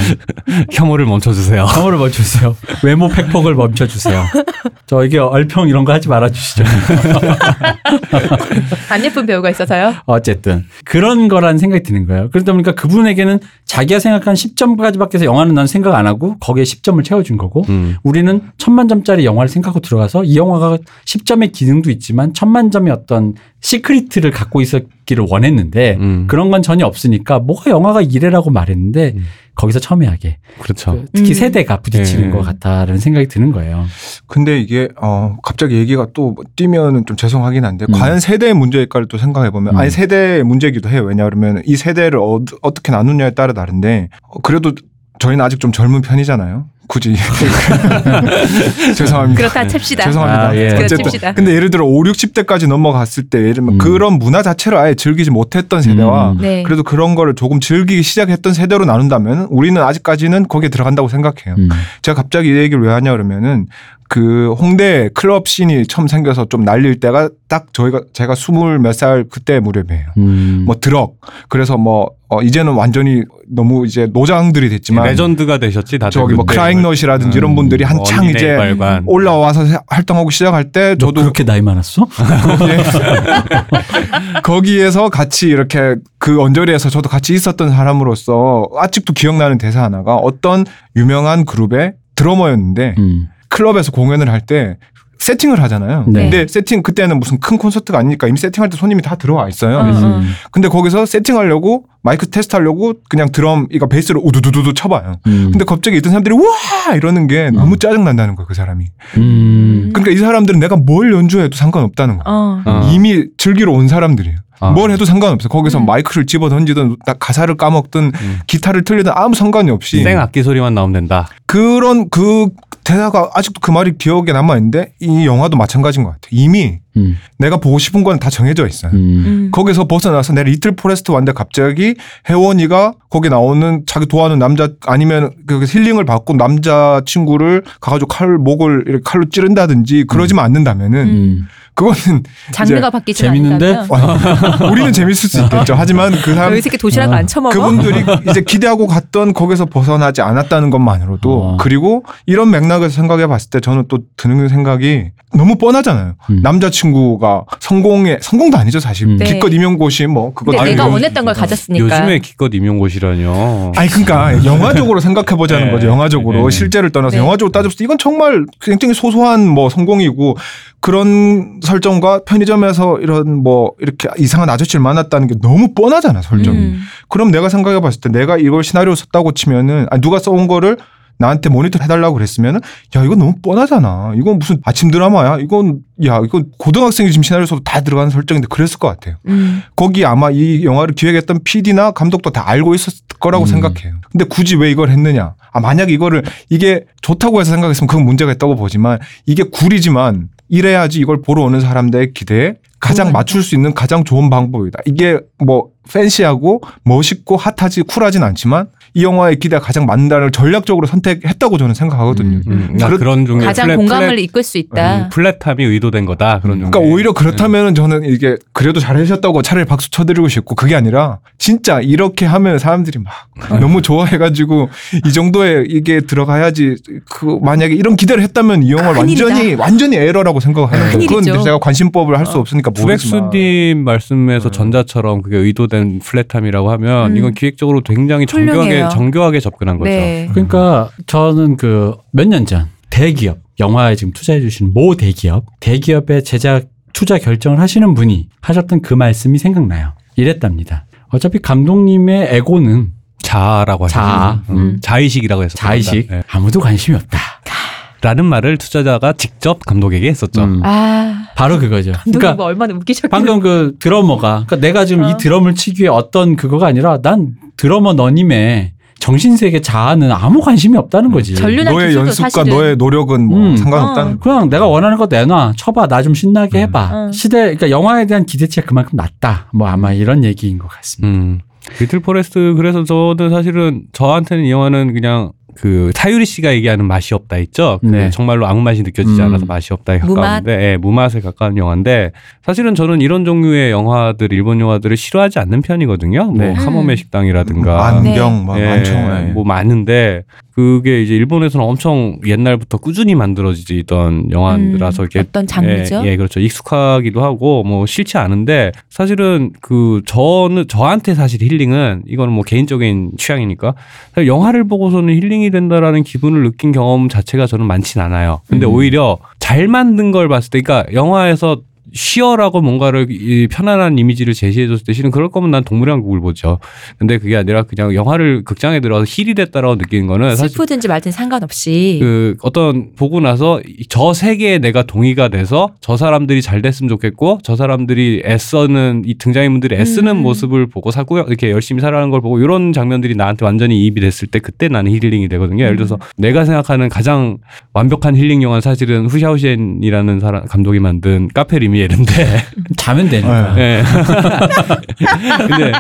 혐오를 멈춰주세요. 영어를 멈춰주세요. 외모 팩폭을 멈춰주세요. 저 이게 얼평 이런 거 하지 말아주시죠. (laughs) 안 예쁜 배우가 있어서요. 어쨌든 그런 거라는 생각이 드는 거예요. 그러다 보니까 그분에게는 자기가 생각한 10점까지밖에 해서 영화는 난 생각 안 하고 거기에 10점을 채워준 거고 음. 우리는 천만 점짜리 영화를 생각하고 들어가서 이 영화가 10점의 기능도 있지만 천만 점의 어떤 시크리트를 갖고 있었기를 원했는데 음. 그런 건 전혀 없으니까 뭐가 영화가 이래라고 말했는데 음. 거기서 첨예하게 그렇죠. 그 특히 음. 세대가 부딪히는 예. 것 같다라는 생각이 드는 거예요. 근데 이게 어 갑자기 얘기가 또 뛰면은 좀 죄송하긴 한데 음. 과연 세대의 문제일까를 또 생각해 보면 음. 아니 세대의 문제이기도 해요. 왜냐하면 이 세대를 어, 어떻게 나누냐에 따라 다른데 어, 그래도 저희는 아직 좀 젊은 편이잖아요. 굳이 (laughs) 죄송합니다. 그렇다 칩시다. 죄송합니다. 아, 예. 그렇다 어쨌든 칩시다. 근데 예를 들어 5, 60대까지 넘어갔을 때 예를 들면 음. 그런 문화 자체를 아예 즐기지 못했던 세대와 음. 네. 그래도 그런 거를 조금 즐기기 시작했던 세대로 나눈다면 우리는 아직까지는 거기에 들어간다고 생각해요. 음. 제가 갑자기 이 얘기를 왜 하냐 그러면은 그 홍대 클럽 scene이 처음 생겨서 좀 날릴 때가 딱 저희가 제가 스물 몇 살 그때 무렵이에요. 음. 뭐 드럭 그래서 뭐 어, 이제는 완전히 너무 이제 노장들이 됐지만 레전드가 되셨지 다들. 저기 뭐. 크라잉넛이라든지 이런 음, 분들이 한창 언니네 이발관. 올라와서 활동하고 시작할 때너 저도 그렇게 나이 많았어? (laughs) 거기에서 같이 이렇게 그 언저리에서 저도 같이 있었던 사람으로서 아직도 기억나는 대사 하나가 어떤 유명한 그룹의 드러머였는데 음. 클럽에서 공연을 할 때 세팅을 하잖아요. 네. 근데 세팅 그때는 무슨 큰 콘서트가 아니니까 이미 세팅할 때 손님이 다 들어와 있어요. 어, 어. 음. 근데 거기서 세팅하려고 마이크 테스트 하려고 그냥 드럼 이거 베이스를 우두두두두 쳐봐요. 음. 근데 갑자기 있던 사람들이 와 이러는 게 너무 짜증 난다는 거예요 그 사람이. 음. 그러니까 이 사람들은 내가 뭘 연주해도 상관없다는 거예요. 어. 어. 이미 즐기러 온 사람들이에요. 아. 뭘 해도 상관없어. 거기서 음. 마이크를 집어 던지든 나 가사를 까먹든 음. 기타를 틀리든 아무 상관이 없이 생 악기 소리만 나오면 된다. 그런 그 대사가 아직도 그 말이 기억에 남아 있는데 이 영화도 마찬가지인 것 같아요. 이미 음. 내가 보고 싶은 건 다 정해져 있어요. 음. 음. 거기서 벗어나서 내가 리틀 포레스트 왔는데 갑자기 혜원이가 거기 나오는 자기 좋아하는 남자 아니면 그 힐링을 받고 남자 친구를 가가지고 칼 목을 이렇게 칼로 찌른다든지 그러지만 않는다면은 음. 그거는 장르가 바뀌지 재밌는데? (laughs) 우리는 재밌을 수 있겠죠. 하지만 그 사람 여기 새끼 도시락 어. 안 처먹어? 그분들이 이제 기대하고 갔던 거기서 벗어나지 않았다는 것만으로도 어. 그리고 이런 맥락에서 생각해 봤을 때 저는 또 드는 생각이 너무 뻔하잖아요. 음. 남자 친구 가 성공에 성공도 아니죠 사실 음. 네. 기껏 임용고시 뭐 그거 근데 다 내가. 원했던 걸 가졌으니까. 요즘에 기껏 임용고시라뇨. 아니 그러니까 (laughs) 영화적으로 생각해 보자는 네. 거죠. 영화적으로 네. 실제를 떠나서 네. 영화적으로 따졌을 때 이건 정말 굉장히 소소한 뭐 성공이고 그런 설정과 편의점에서 이런 뭐 이렇게 이상한 아저씨를 만났다는 게 너무 뻔하잖아 설정이. 음. 그럼 내가 생각해 봤을 때 내가 이걸 시나리오 썼다고 치면은 아니 누가 써온 거를 나한테 모니터 해달라고 그랬으면은 야 이건 너무 뻔하잖아. 이건 무슨 아침 드라마야. 이건 야 이건 고등학생이 지금 시나리오 써도 다 들어가는 설정인데 그랬을 것 같아요. 음. 거기 아마 이 영화를 기획했던 PD나 감독도 다 알고 있었을 거라고 음. 생각해요. 근데 굳이 왜 이걸 했느냐? 아 만약 이거를 이게 좋다고 해서 생각했으면 그건 문제가 있다고 보지만 이게 굴이지만 이래야지 이걸 보러 오는 사람들의 기대에 가장 맞출 수 있는 가장 좋은 방법이다. 이게 뭐 팬시하고 멋있고 핫하지 쿨하진 않지만 이 영화의 기대가 가장 맞는다는 전략적으로 선택했다고 저는 생각하거든요. 음. 음, 나 그렇- 그런 종류의 가장 flat- 공감을 flat- 이끌 수 있다. 음, flat함이 의도된 거다 그런 종류. 그러니까 오히려 그렇다면 저는 이게 그래도 잘하셨다고 차라리 박수 쳐드리고 싶고 그게 아니라 진짜 이렇게 하면 사람들이 막 너무 좋아해가지고 이 정도에 이게 들어가야지 그 만약에 이런 기대를 했다면 이 영화. 완전히 완전히 에러라고 생각하는 거예요. 그건 제가 관심법을 할 수 없으니까 모르겠지만 구백수님 말씀에서 음. 전자처럼 그게 의도된 플랫함이라고 하면 음. 이건 기획적으로 굉장히 정교하게 정교하게 접근한 거죠. 네. 그러니까 저는 그 몇 년 전 대기업 영화에 지금 투자해 주신 모 대기업 대기업의 제작 투자 결정을 하시는 분이 하셨던 그 말씀이 생각나요. 이랬답니다. 어차피 감독님의 에고는 자아라고 하죠. 자아, 음. 음. 자의식이라고 해서 자의식 네. 아무도 관심이 없다. 라는 말을 투자자가 직접 감독에게 했었죠. 음, 아, 바로 그거죠. 그러니까 뭐 얼마나 웃기셨길래. 방금 그 드러머가 그러니까 내가 지금 어. 이 드럼을 치기 위해 어떤 그거가 아니라 난 드러머 너님의 정신세계 자아는 아무 관심이 없다는 거지. 절륜한 너의 연습과 사실은 너의 노력은 뭐 음. 상관없다는 어. 그냥 내가 원하는 거 내놔 쳐봐 나 좀 신나게 음. 해봐 어. 시대 그러니까 영화에 대한 기대치가 그만큼 낮다 뭐 아마 이런 얘기인 것 같습니다. 음. 리틀 포레스트 그래서 저는 사실은 저한테는 이 영화는 그냥 그 타유리 씨가 얘기하는 맛이 없다 있죠. 그게 네. 정말로 아무 맛이 느껴지지 음. 않아서 맛이 없다에 무맛? 가까운데 예, 무맛에 가까운 영화인데 사실은 저는 이런 종류의 영화들 일본 영화들을 싫어하지 않는 편이거든요. 네. 뭐 카모메 식당이라든가 안경 뭐 예, 많죠. 예. 뭐 많은데 그게 이제 일본에서는 엄청 옛날부터 꾸준히 만들어지던 영화라서 음, 어떤 장르죠? 예, 예, 그렇죠. 익숙하기도 하고 뭐 싫지 않은데 사실은 그 저는 저한테 사실 힐링은 이거는 뭐 개인적인 취향이니까 사실 영화를 보고서는 힐링이 된다라는 기분을 느낀 경험 자체가 저는 많진 않아요. 근데 음. 오히려 잘 만든 걸 봤을 때, 그러니까 영화에서 쉬어라고 뭔가를 이 편안한 이미지를 제시해줬을 때 실은 그럴 거면 난 동물왕국을 보죠. 근데 그게 아니라 그냥 영화를 극장에 들어가서 heal이 됐다라고 느끼는 거는 슬프든지 말든 상관없이 그 어떤 보고 나서 이- 저 세계에 내가 동의가 돼서 저 사람들이 잘 됐으면 좋겠고 저 사람들이 애써는 이 등장인물들이 애쓰는 음. 모습을 보고 살고 이렇게 열심히 살아가는 걸 보고 이런 장면들이 나한테 완전히 이입이 됐을 때 그때 나는 힐링이 되거든요. 예를 들어서 내가 생각하는 가장 완벽한 힐링 영화는 사실은 후샤오시엔이라는 사람 감독이 만든 카페 뤼미에르인데 (laughs) 자면 되는 거야. 네. 예. (laughs) 근데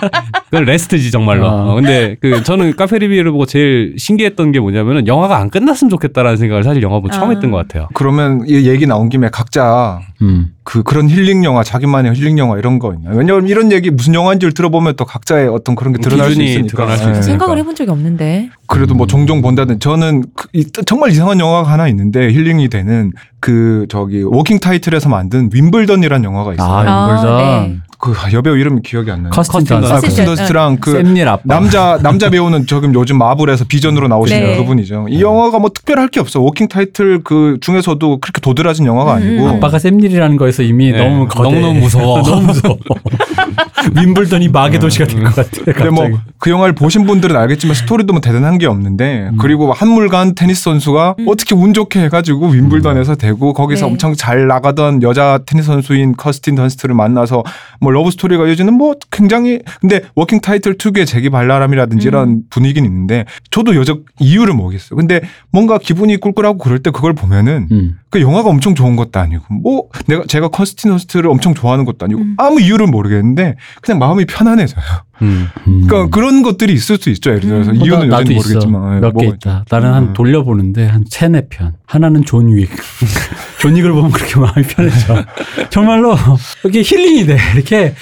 그건 rest지 정말로. 어. 어, 근데 그 저는 카페 뤼미에르를 보고 제일 신기했던 게 뭐냐면은 영화가 안 끝났으면 좋겠다라는 생각을 사실 영화 보고 처음 아. 했던 것 같아요. 그러면 이 얘기 나온 김에 각자 음. 그 그런 힐링 영화 자기만의 힐링 영화 이런 거 있나요? 왜냐하면 이런 얘기 무슨 영화인지를 들어보면 또 각자의 어떤 그런 게 드러날 수 있으니까. 드러날 수 예. 있으니까. 생각을 해본 적이 없는데. 그래도 뭐 음. 종종 본다든 저는 그 이- 정말 이상한 영화가 하나 있는데 힐링이 되는 그 저기 워킹 타이틀에서 만든 윔블던이라는 영화가 있어요. 아, 아, 윔블던. 네. 그 여배우 이름이 기억이 안 나요. 커스틴. 아, 커스틴 커스틴 던스트랑 그. 남자 남자 배우는 지금 요즘 마블에서 비전으로 나오시는 네. 그분이죠. 이 영화가 뭐 특별할 게 없어. 워킹 타이틀 그 중에서도 그렇게 도드라진 영화가 음, 아니고 음. 아빠가 샘 닐이라는 거에서 이미 네. 너무 거대. 너무너무 무서워. (laughs) 너무 무서워. (laughs) 윈블던이 마계 도시가 될 것 같아. 근데. 뭐 그 영화를 보신 분들은 알겠지만 스토리도 뭐 대단한 게 없는데 음. 그리고 한물간 테니스 선수가 음. 어떻게 운 좋게 해가지고 윈블던에서 되고 거기서 네. 엄청 잘 나가던 여자 테니스 선수인 커스틴 던스트를 만나서 뭐 러브 스토리가 이어지는 뭐 굉장히 근데 워킹 타이틀 특유의 재기 발랄함이라든지 음. 이런 분위기는 있는데 저도 여적 이유를 모르겠어요. 근데 뭔가 기분이 꿀꿀하고 그럴 때 그걸 보면은 음. 그 영화가 엄청 좋은 것도 아니고 뭐 내가 제가 커스틴 던스트를 엄청 좋아하는 것도 아니고 음. 아무 이유를 모르겠는데 그냥 마음이 편안해져요. 음. 음. 그러니까 그런 것들이 있을 수 있죠. 예를 들어서 음. 어, 이유는 나, 여전히. 모르겠지만 예, 몇개 뭐가 있죠. 있다. 나는 한 음. 돌려보는데 한 세네 편. 하나는 존 윅. (laughs) 존 윅을 보면 그렇게 마음이 편해져. (laughs) 정말로 이렇게 힐링이 돼. 이렇게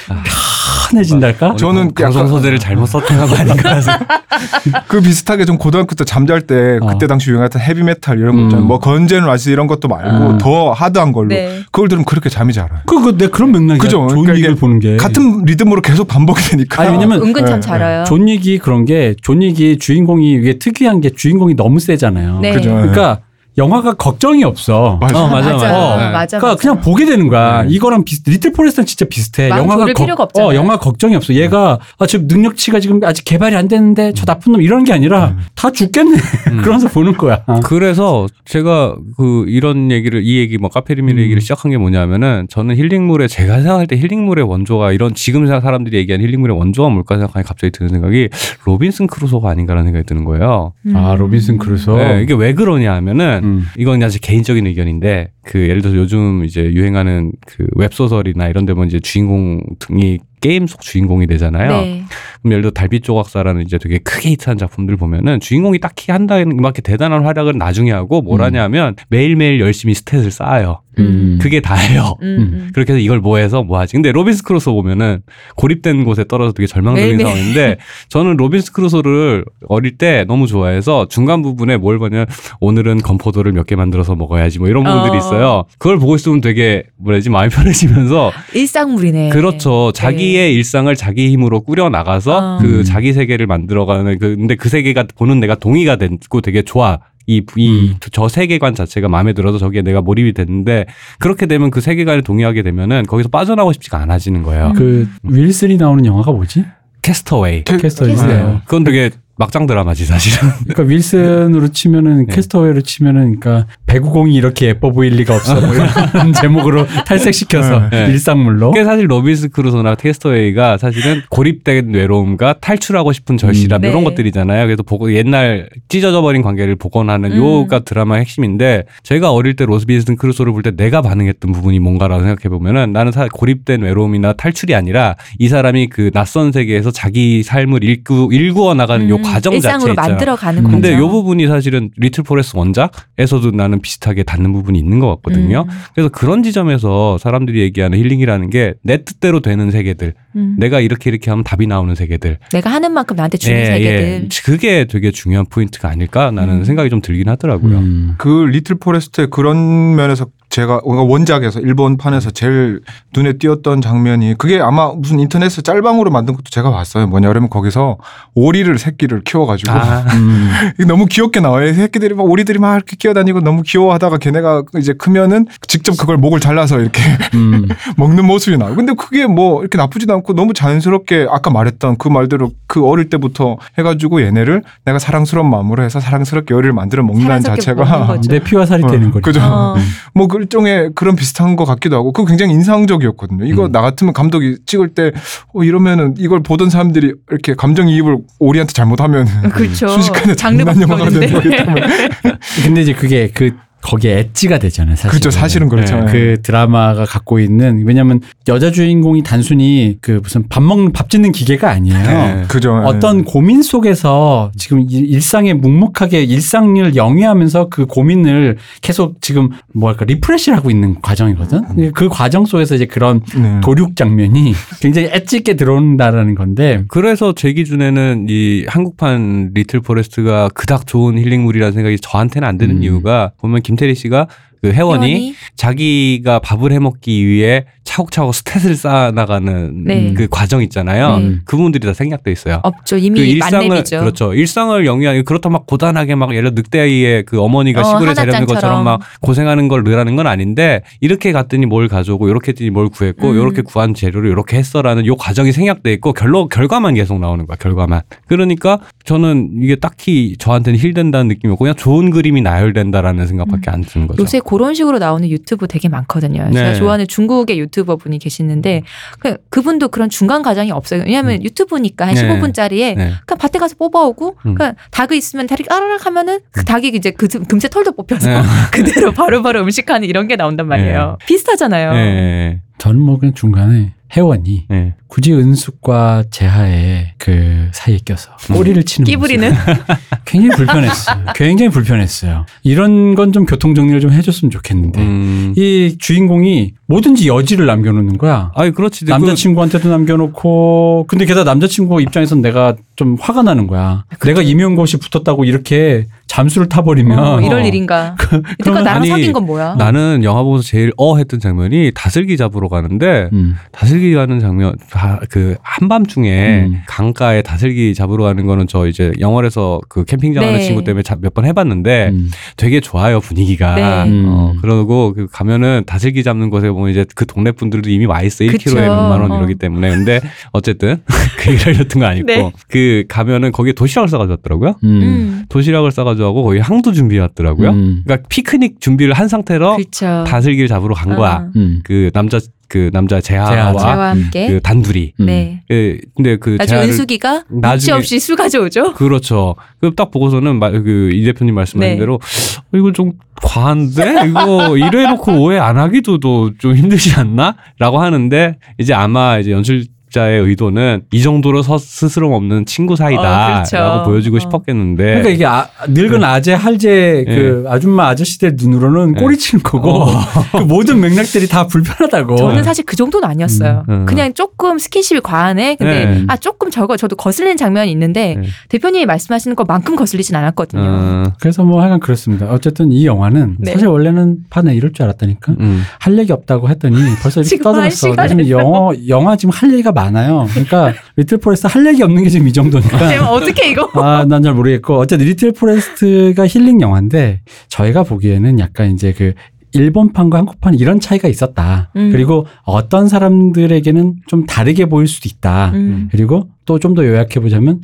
편해진달까? 저는 방송 약간- 소재를 잘못 거 아닌가. (laughs) 그 비슷하게 좀 고등학교 때 잠잘 때 어. 그때 당시 유행했던 헤비메탈 이런 거 음. 있잖아요. 뭐 건즈 앤 로지스 이런 것도 말고 아. 더 hard한 걸로 네. 그걸 들으면 그렇게 잠이 잘 와요. 그, 그, 내 그런 맥락이야. 그죠? 존 그러니까 이게 보는 게. 같은 리듬으로 계속 반복이 되니까. 아니, 왜냐면 은근 참 네, 잘 와요. 존 윅이 그런 게, 존 윅이 주인공이, 이게 특이한 게 주인공이 너무 세잖아요. 네. 그죠. 그러니까 영화가 걱정이 없어. 맞아. 어, 맞아, 맞아. 맞아. 어, 네. 맞아. 그러니까 맞아. 그냥 보게 되는 거야. 네. 이거랑 비슷. 리틀 포레스트는 진짜 비슷해. 영화가 없잖아요. 어, 영화 걱정이 없어. 얘가 아, 지금 능력치가 지금 아직 개발이 안 됐는데 저 나쁜 놈 이런 게 아니라 음. 다 죽겠네. (laughs) 음. 그러면서 보는 거야. 그래서 제가 그 이런 얘기를 이 얘기 뭐 카페 뤼미에르 음. 얘기를 시작한 게 뭐냐면은 저는 힐링물의 제가 생각할 때 힐링물의 원조가 이런 지금 사람들이 얘기하는 힐링물의 원조가 뭘까 생각하니 갑자기 드는 생각이 로빈슨 크루소가 아닌가라는 생각이 드는 거예요. 음. 아 로빈슨 크루소. 네, 이게 왜 그러냐 하면은 음. 이건 아주 개인적인 의견인데 그 예를 들어서 요즘 이제 유행하는 그 웹소설이나 이런 데 보면 이제 주인공이 게임 속 주인공이 되잖아요. 네. 그럼 예를 들어 달빛 조각사라는 이제 되게 크게 히트한 작품들 보면은 주인공이 딱히 한다는 그렇게 대단한 활약을 나중에 하고 뭘 음. 하냐면 매일매일 열심히 stat을 쌓아요. 음. 그게 다예요. 음, 음. 그렇게 해서 이걸 뭐 해서 뭐 하지. 근데 로빈스 크루소 보면은 고립된 곳에 떨어져 되게 절망적인 매일매일. 상황인데 (laughs) 저는 로빈스 크루소를 어릴 때 너무 좋아해서 중간 부분에 뭘 보냐면 오늘은 건포도를 몇 개 만들어서 먹어야지 뭐 이런 부분들이 어. 있어요. 그걸 보고 있으면 되게 뭐라지 마음이 편해지면서 (laughs) 일상물이네. 그렇죠. 자기 의 일상을 자기 힘으로 꾸려 나가서 어. 그 음. 자기 세계를 만들어가는 그 근데 그 세계가 보는 내가 동의가 됐고 되게 좋아. 이, 이, 음. 저 세계관 자체가 마음에 들어서 저기에 내가 몰입이 됐는데, 그렇게 되면 그 세계관에 동의하게 되면은 거기서 빠져나오고 싶지가 않아지는 거예요. 그 윌슨이 나오는 영화가 뭐지? 캐스터웨이. 캐- 캐스터웨이. 캐스터웨이. 그건 되게 막장 드라마지, 사실은. (laughs) 그러니까 윌슨으로 치면은 네. 캐스터웨이로 치면은 그러니까 배구공이 이렇게 예뻐 보일 리가 없어. 뭐 이런 (laughs) (laughs) 제목으로 탈색시켜서 네. 일상물로. 그게 사실 로빈스 크루소나 캐스터웨이가 사실은 고립된 외로움과 탈출하고 싶은 절실함 음. 이런 네. 것들이잖아요. 그래서 보고 옛날 찢어져 버린 관계를 복원하는 음. 요가 드라마의 핵심인데 제가 어릴 때 로빈슨 크루소를 볼 때 내가 반응했던 부분이 뭔가라고 생각해 보면은 나는 사 고립된 외로움이나 탈출이 아니라 이 사람이 그 낯선 세계에서 자기 삶을 일구 일구어 나가는 요 음, 과정 자체 일상으로 있잖아. 만들어가는 음. 근데. 요 부분이 사실은 리틀 포레스 원작에서도 나는 비슷하게 닿는 부분이 있는 것 같거든요. 음, 그래서 그런 지점에서 사람들이 얘기하는 힐링이라는 게 내 뜻대로 되는 세계들, 음. 내가 이렇게 이렇게 하면 답이 나오는 세계들. 내가 하는 만큼 나한테 주는 세계들. 그게 되게 중요한 포인트가 아닐까 나는 음. 생각이 좀 들긴 하더라고요. 음. 그 리틀 포레스트의 그런 면에서 제가 원작에서 일본판에서 제일 눈에 띄었던 장면이 그게 아마 무슨 인터넷에서 짤방으로 만든 것도 제가 봤어요. 뭐냐면 거기서 오리를 새끼를 키워가지고 아, (laughs) 음. 너무 귀엽게 나와요. 새끼들이 막 오리들이 막 이렇게 끼어다니고 너무 귀여워하다가 걔네가 이제 크면은 직접 그걸 목을 잘라서 이렇게 음. (laughs) 먹는 모습이 나와요. 근데 그게 뭐 이렇게 나쁘지도 않고 너무 자연스럽게 아까 말했던 그 말대로 그 어릴 때부터 해가지고 얘네를 내가 사랑스러운 마음으로 해서 사랑스럽게 요리를 만들어 먹는다는 자체가. 내 피와 살이 어, 되는 거죠. 그죠. 어. 뭐 그 일종의 그런 비슷한 것 같기도 하고 그거 굉장히 인상적이었거든요. 이거 음. 나 같으면 감독이 찍을 때 어, 이러면은 이걸 보던 사람들이 이렇게 감정이입을 오리한테 잘못하면 그렇죠. 순식간에 장르 영화가 되는. 거기 때문에 (laughs) 근데 이제 그게 그 거기에 엣지가 되잖아요. 사실. 그렇죠. 사실은 그렇죠. 네. 그 드라마가 갖고 있는 왜냐하면 여자 주인공이 단순히 그 무슨 밥 먹는 밥 짓는 기계가 아니에요. 네. 그죠. 어떤 고민 속에서 지금 일- 일상에 묵묵하게 일상을 영위하면서 그 고민을 계속 지금 뭐랄까 refresh를 하고 있는 과정이거든. 그 과정 속에서 이제 그런 네. 도륙 장면이 (laughs) 굉장히 엣지 있게 들어온다라는 건데 그래서 제 기준에는 이 한국판 리틀 포레스트가 그닥 좋은 힐링물이라는 생각이 저한테는 안 드는 음. 이유가 보면 김 태리 씨가 그 혜원이 혜원이? 자기가 밥을 해 먹기 위해 차곡차곡 stat을 쌓아 나가는 네. 그 과정 있잖아요. 네. 그 부분들이 다 생략돼 있어요. 없죠. 이미 그 일상을 만렙이죠. 그렇죠. 일상을 영위하는 그렇다 막 고단하게 막 예를 들어 늑대아이의 그 어머니가 어, 시골에 하나짱처럼. 것처럼 막 고생하는 걸 늘하는 건 아닌데 이렇게 갔더니 뭘 가져오고 이렇게 했더니 뭘 구했고 음. 이렇게 구한 재료를 이렇게 했어라는 요 과정이 생략돼 있고 결로 결과만 계속 나오는 거야 결과만. 그러니까 저는 이게 딱히 저한테는 힐 된다는 느낌이 없고 그냥 좋은 그림이 나열된다라는 생각밖에 안 드는 거죠. 요새 그런 식으로 나오는 유튜브 되게 많거든요. 제가 네. 좋아하는 중국의 유튜버 분이 계시는데 그, 그분도 그런 중간 과정이 없어요. 왜냐하면 유튜브니까 한 네. 15분짜리에 네. 그냥 밭에 가서 뽑아오고 음. 그냥 닭이 있으면 다리 까르륵 하면은 그 닭이 이제 그 금세 털도 뽑혀서 네. (laughs) 그대로 바로 바로 음식하는 이런 게 나온단 말이에요. 비슷하잖아요. 네. 저는 뭐 그냥 중간에 회원이 네. 굳이 은숙과 재하의 그 사이에 껴서 꼬리를 치는 끼부리는. (laughs) 굉장히 불편했어요. 굉장히 불편했어요. 이런 건 좀 교통 정리를 좀 해줬으면 좋겠는데 음. 이 주인공이 뭐든지 여지를 남겨놓는 거야. 아니 그렇지. 그- 남자친구한테도 남겨놓고 근데 게다가 남자친구 입장에선 내가 좀 화가 나는 거야. 내가 임용고시 붙었다고 이렇게 잠수를 타버리면 어, 이럴 일인가. (laughs) 이때까 나랑 아니, 사귄 건 뭐야? 나는 영화 보면서 제일 어 했던 장면이 다슬기 잡으러 가는데 음. 다슬기 가는 장면 다- 그 한밤중에 음. 강가에 다슬기 잡으러 가는 거는 저 이제 영월에서 그 캠핑장 하는 네. 친구 때문에 몇 번 해봤는데 음. 되게 좋아요 분위기가 네. 어, 음. 그러고 그 가면은 다슬기 잡는 곳에 보면 이제 그 동네 분들도 이미 와 있어 1kg에 그쵸. 몇만 원 어. 이러기 때문에 근데 (laughs) 어쨌든 (laughs) 그 얘기를 하려던 건 아니고 네. 그 가면은 거기에 도시락을 싸가지고 왔더라고요 음. 음. 도시락을 싸가지고 하고 거기 항도 준비해 왔더라고요 음. 그러니까 피크닉 준비를 한 상태로 그렇죠. 다슬기를 잡으러 간 거야 어. 음. 그 남자 그 남자 재하와 재하, 저와 함께. 그 단둘이 음. 네. 예, 근데 그 나중에 은숙이가 눈치 나중에- 없이 술 가져오죠. (laughs) 그렇죠. 그딱 보고서는 그이 대표님 말씀하신 네. 대로 어, 이거 좀 과한데 이거 이래놓고 오해 안 하기도 또좀 힘들지 않나?라고 하는데 이제 아마 이제 연출 자의 의도는 이 정도로 서, 스스럼 없는 친구 어, 사이다라고 그렇죠. 보여주고 어. 싶었겠는데. 그러니까 이게 아, 늙은 아재 할제 그 아줌마 아저씨들 눈으로는 네. 꼬리치는 거고 (laughs) 그 모든 맥락들이 다 불편하다고. 저는 사실 그 정도는 아니었어요. 음, 음. 그냥 조금 스킨십이 과하네. 근데 네. 아 조금 저거 저도 거슬리는 장면이 있는데 네. 대표님이 말씀하시는 것만큼 거슬리진 않았거든요. 어, 그래서 뭐 하여간 그렇습니다. 어쨌든 이 영화는 네. 사실 원래는 판에 이럴 줄 알았다니까. 음. 할 얘기 없다고 했더니 벌써 이렇게 (laughs) 지금 한 떠들었어. 요즘 영어 영화 지금 할 얘기가 많아요. 그러니까 리틀 포레스트 할 얘기 없는 게 지금 이 정도니까. 제가 어떻게 이거? (laughs) 아, 난 잘 모르겠고 어쨌든 리틀 포레스트가 힐링 영화인데 저희가 보기에는 약간 이제 그 일본판과 한국판 이런 차이가 있었다. 음. 그리고 어떤 사람들에게는 좀 다르게 보일 수도 있다. 음. 그리고 또 좀 더 요약해 보자면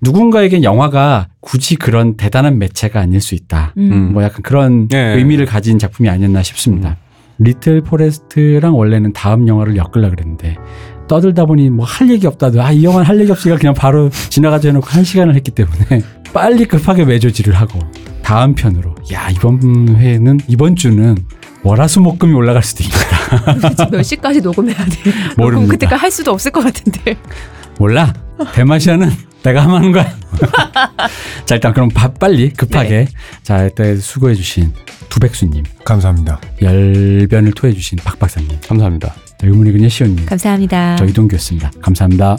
누군가에겐 영화가 굳이 그런 대단한 매체가 아닐 수 있다. 음. 뭐 약간 그런 네. 의미를 가진 작품이 아니었나 싶습니다. 음. Little Forest랑 원래는 다음 영화를 엮으려 그랬는데 떠들다 보니 뭐 할 얘기 없다도 아 이 영화는 할 얘기 없으니까 그냥 바로 지나가자 해놓고 한 시간을 했기 때문에 (laughs) 빨리 급하게 매조지를 하고 다음 편으로 야 이번 회는 이번 주는 월화수목금이 올라갈 수도 (laughs) 지금 몇 시까지 녹음해야 돼? 모릅니다. 그때까지 할 수도 없을 것 같은데. 몰라 대마시아는 내가 하면 하는 거야 (laughs) 자 일단 그럼 바- 빨리 급하게 네. 자 일단 수고해주신 두백수님 감사합니다. 열변을 토해주신 박 박사님 감사합니다. 의문의 그녀 시온님 감사합니다. 저 이동규였습니다 감사합니다.